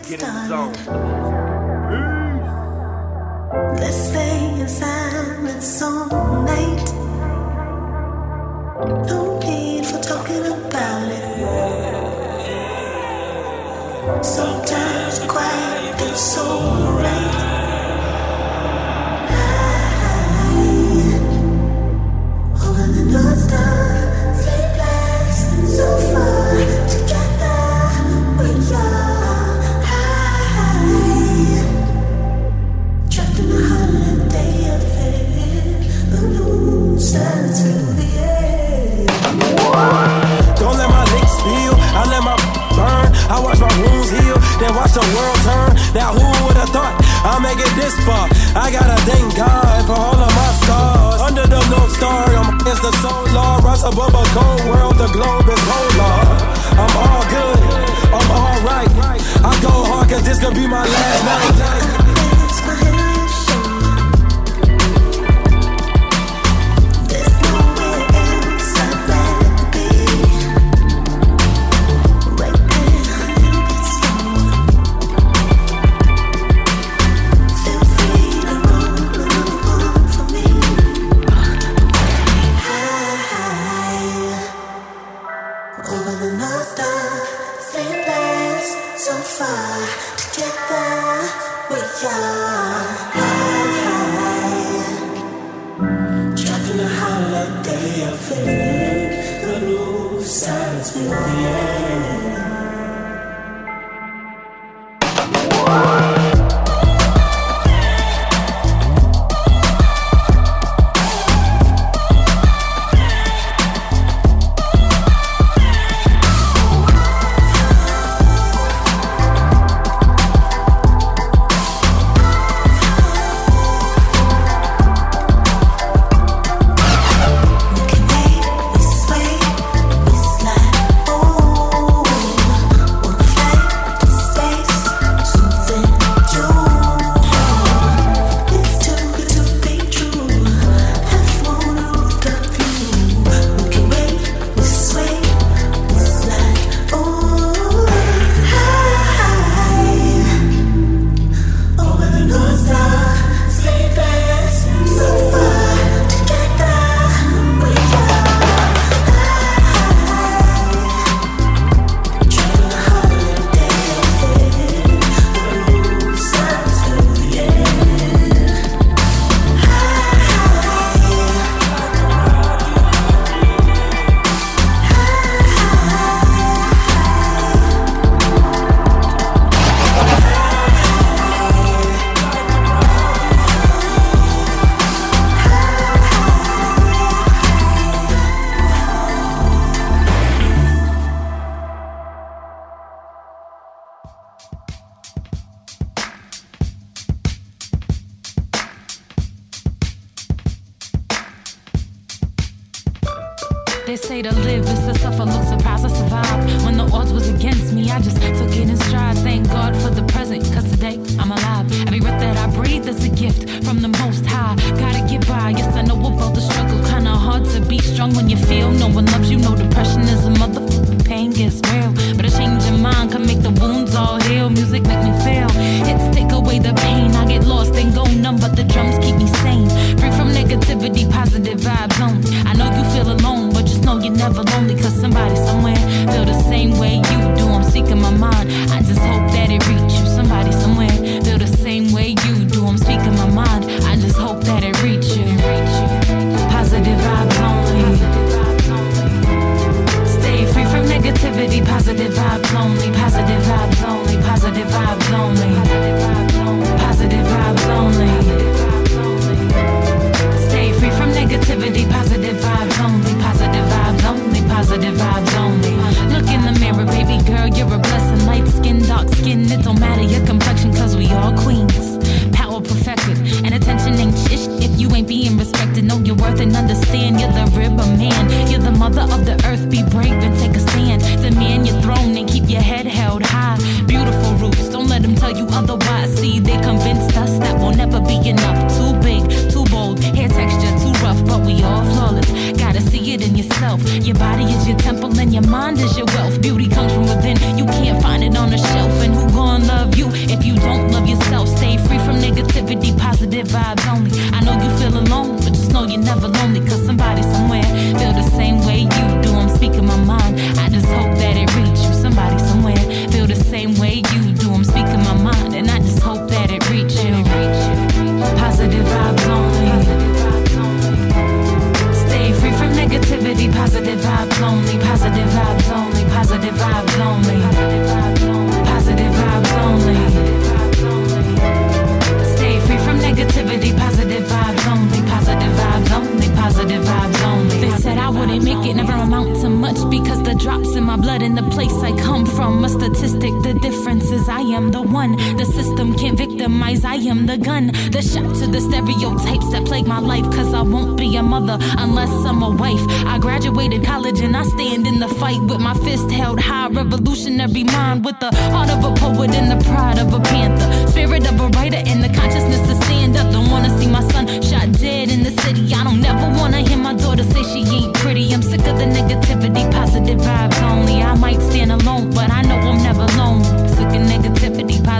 get in the zone. Let's stay Sometimes quiet feels so right. The air. Don't let my I let my burn. I watch my wounds heal, then watch the world turn. Now who would have thought I'll make it this far? I gotta thank God for all of my stars. Under the North Star. Rise above a cold world, the globe is polar. I'm all good, I'm alright. I go hard cause this could be my last night.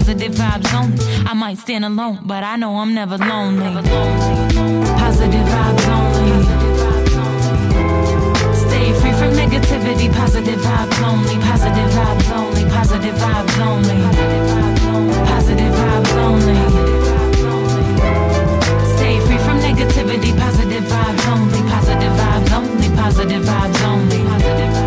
Positive vibes only. I might stand alone, but I know I'm never lonely. Positive vibes only. Stay free from negativity. Positive vibes only. Positive vibes only. Positive vibes only. Positive vibes only. Stay free from negativity. Positive vibes only. Positive vibes only. Positive vibes only. Positive vibes only.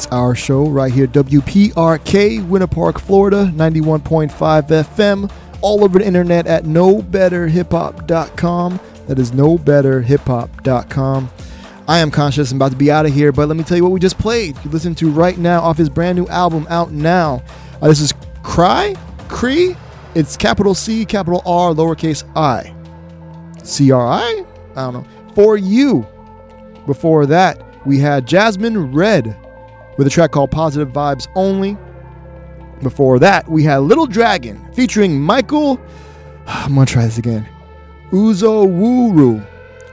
It's our show right here, WPRK, Winter Park, Florida, 91.5 FM, all over the internet at knowbetterhiphop.com. That is knowbetterhiphop.com. I am conshus I'm about to be out of here, but let me tell you what we just played. You listen to right now off his brand new album out now. Uh, this is Cry? Cree? It's capital C, capital R, lowercase i. C R I? I don't know. For you. Before that, we had Jazzmyn RED with a track called Positive Vibes Only. Before that, we had Little Dragon featuring Michael. I'm going to try this again. Uzo Wuru.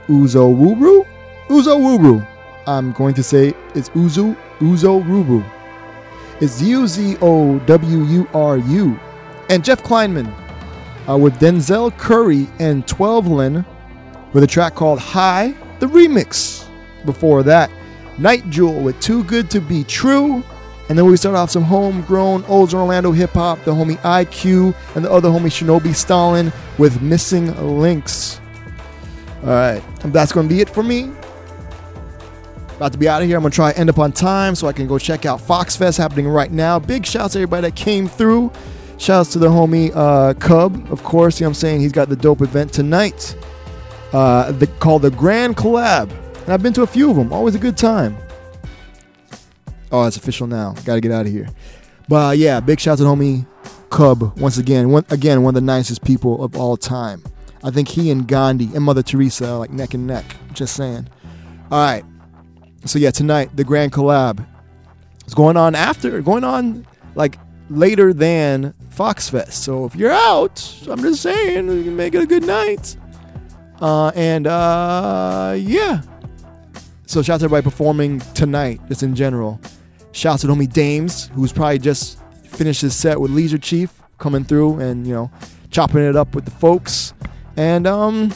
Uzo Wuru? Uzo Wuru. I'm going to say it's Uzu Uzo Ruru. It's U Z O W U R U. And Jeff Kleinman uh, with Denzel Curry and Twelvelen with a track called High, the remix. Before that, Nite Jewel with Too Good to Be True. And then we start off some homegrown old Orlando hip hop, the homie EyeQ and the other homie Shinobi Stalin with Missing Links. All right, that's going to be it for me. About to be out of here. I'm going to try end up on time so I can go check out Fox Fest happening right now. Big shouts to everybody that came through. Shouts to the homie uh, Cub, of course. You know what I'm saying? He's got the dope event tonight uh, the, called the Grand Collab. And I've been to a few of them. Always a good time. Oh, it's official now. Got to get out of here. But uh, yeah, big shout out to homie Cub once again. One, again, one of the nicest people of all time. I think he and Gandhi and Mother Teresa are like neck and neck. Just saying. All right. So yeah, tonight the Grand Collab is going on after, going on like later than Fox Fest. So if you're out, I'm just saying, you can make it a good night. Uh, and uh, yeah. So shout out to everybody performing tonight, just in general. Shout out to homie Dames, who's probably just finished his set with Leisure Chief coming through and, you know, chopping it up with the folks. And um,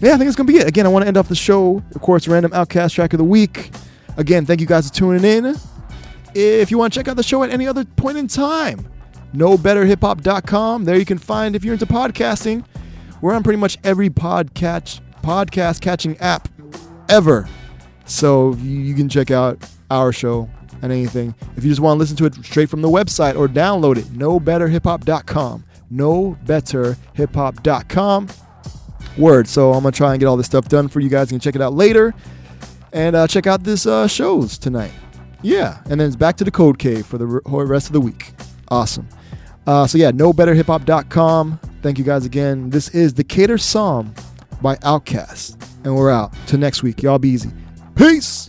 yeah, I think it's gonna be it. Again, I want to end off the show, of course, random OutKast track of the week. Again, thank you guys for tuning in. If you want to check out the show at any other point in time, knowbetterhiphop.com. There you can find if you're into podcasting. We're on pretty much every podcast podcast catching app ever. So you, can check out our show and anything. If you just want to listen to it straight from the website or download it, knowbetterhiphop.com. Knowbetterhiphop.com. Word. So I'm gonna try and get all this stuff done for you guys. You can check it out later, and uh, check out this uh, shows tonight. Yeah, and then it's back to the Code Cave for the rest of the week. Awesome. Uh, so yeah, knowbetterhiphop.com. Thank you guys again. This is Decatur Psalm by OutKast, and we're out. Till next week. Y'all be easy. Peace.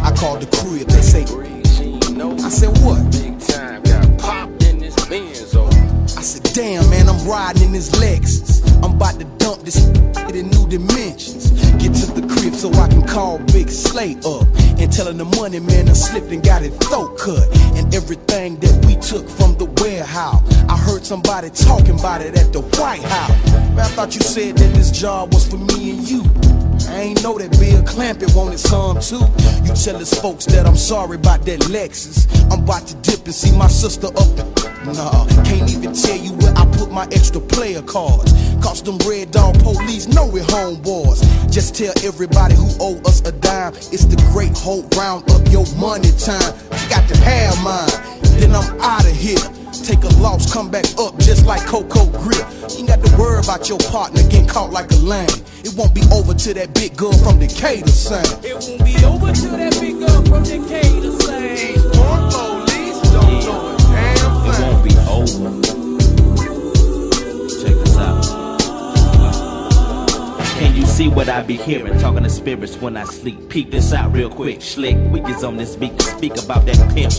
I called the they say, I said, what? Damn, man, I'm riding in this Lexus. I'm about to dump this in new dimensions. Get to the crib so I can call Big Slay up and tell him the money, man, I slipped and got his throat cut. And everything that we took from the warehouse. I heard somebody talking about it at the White House. Man, I thought you said that this job was for me and you. I ain't know that Bill Clampett wanted some too. You tell his folks that I'm sorry about that Lexus. I'm about to dip and see my sister up. Nah, can't even tell you where I put my extra player cards. Cause them red dog police know we're homeboys. Just tell everybody who owe us a dime. It's the great hope round up your money time. You got to have mine. Then I'm out of here. Take a loss, come back up just like Coco Grip. You ain't got to worry about your partner getting caught like a lame. It won't be over till that big girl from Decatur sang. It won't be over till that big girl from Decatur say. These poor police don't know a over. Check this out. Can you see what I be hearing? Talking to spirits when I sleep. Peek this out real quick. Slick wiggies on this beat to speak about that pimp.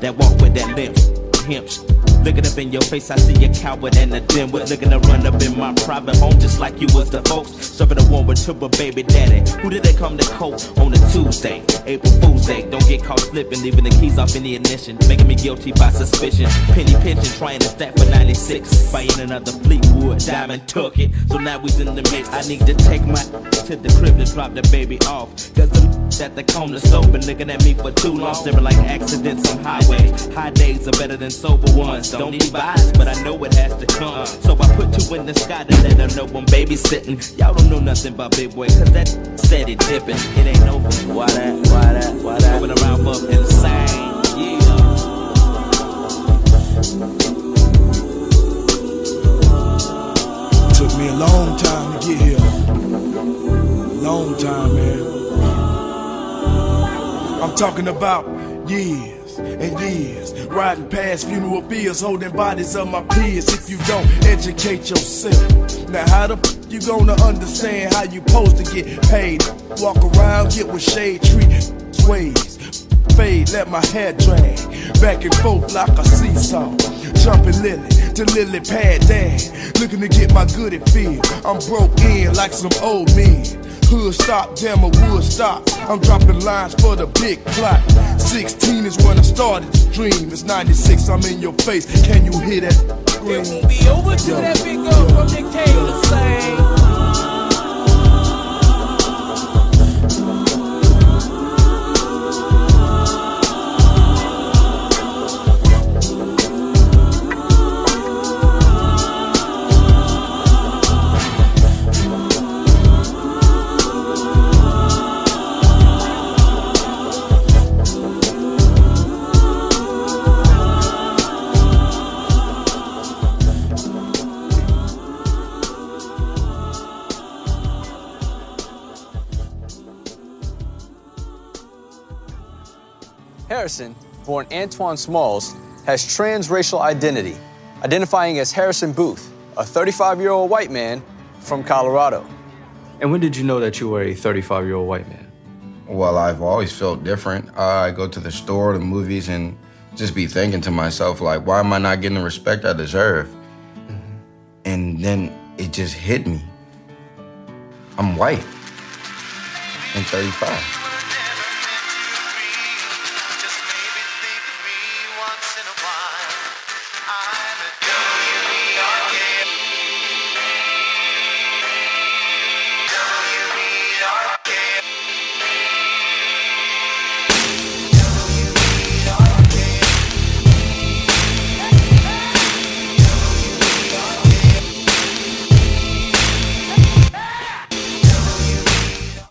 That walk with that limp. Hemp. Looking up in your face, I see a coward and a dimwit. Looking to run up in my private home just like you was the folks. Serving a warm with triple baby daddy. Who did they come to court on a Tuesday? April Fool's Day. Don't get caught slipping, leaving the keys off in the ignition. Making me guilty by suspicion. Penny pinching, trying to stack for 96. Buying another Fleetwood, diamond took it. So now we's in the mix. I need to take my to the crib to drop the baby off. Cause the at the corner been looking at me for too long. Staring like accidents on highways. High days are better than sober ones. Don't need vibes, but I know it has to come. So I put two in the sky to let them know I'm babysitting. Y'all don't know nothing about big boy, cause that steady dipping. It ain't over. Why that? Why that? Why that? Moving around for insane. Took me a long time to get here. Long time, man. I'm talking about years and years. Riding past funeral fields, holding bodies of my peers. If you don't educate yourself, now how the f- you gonna understand how you supposed to get paid? Walk around, get with shade tree ways. Fade, let my hair drag back and forth like a seesaw. Jumping lily to lily pad dad, looking to get my goodie feel. I'm broke in like some old men. Hood stop, damn a wood stop. I'm dropping lines for the big plot. 16 is when I started to dream. It's 96, I'm in your face. Can you hear that? It won't be over till that big girl from Decatur sing. Harrison, born Antoine Smalls, has transracial identity, identifying as Harrison Booth, a 35 year old white man from Colorado. And when did you know that you were a 35 year old white man? Well, I've always felt different. Uh, I go to the store, the movies, and just be thinking to myself, like, why am I not getting the respect I deserve? And then it just hit me. I'm white and 35.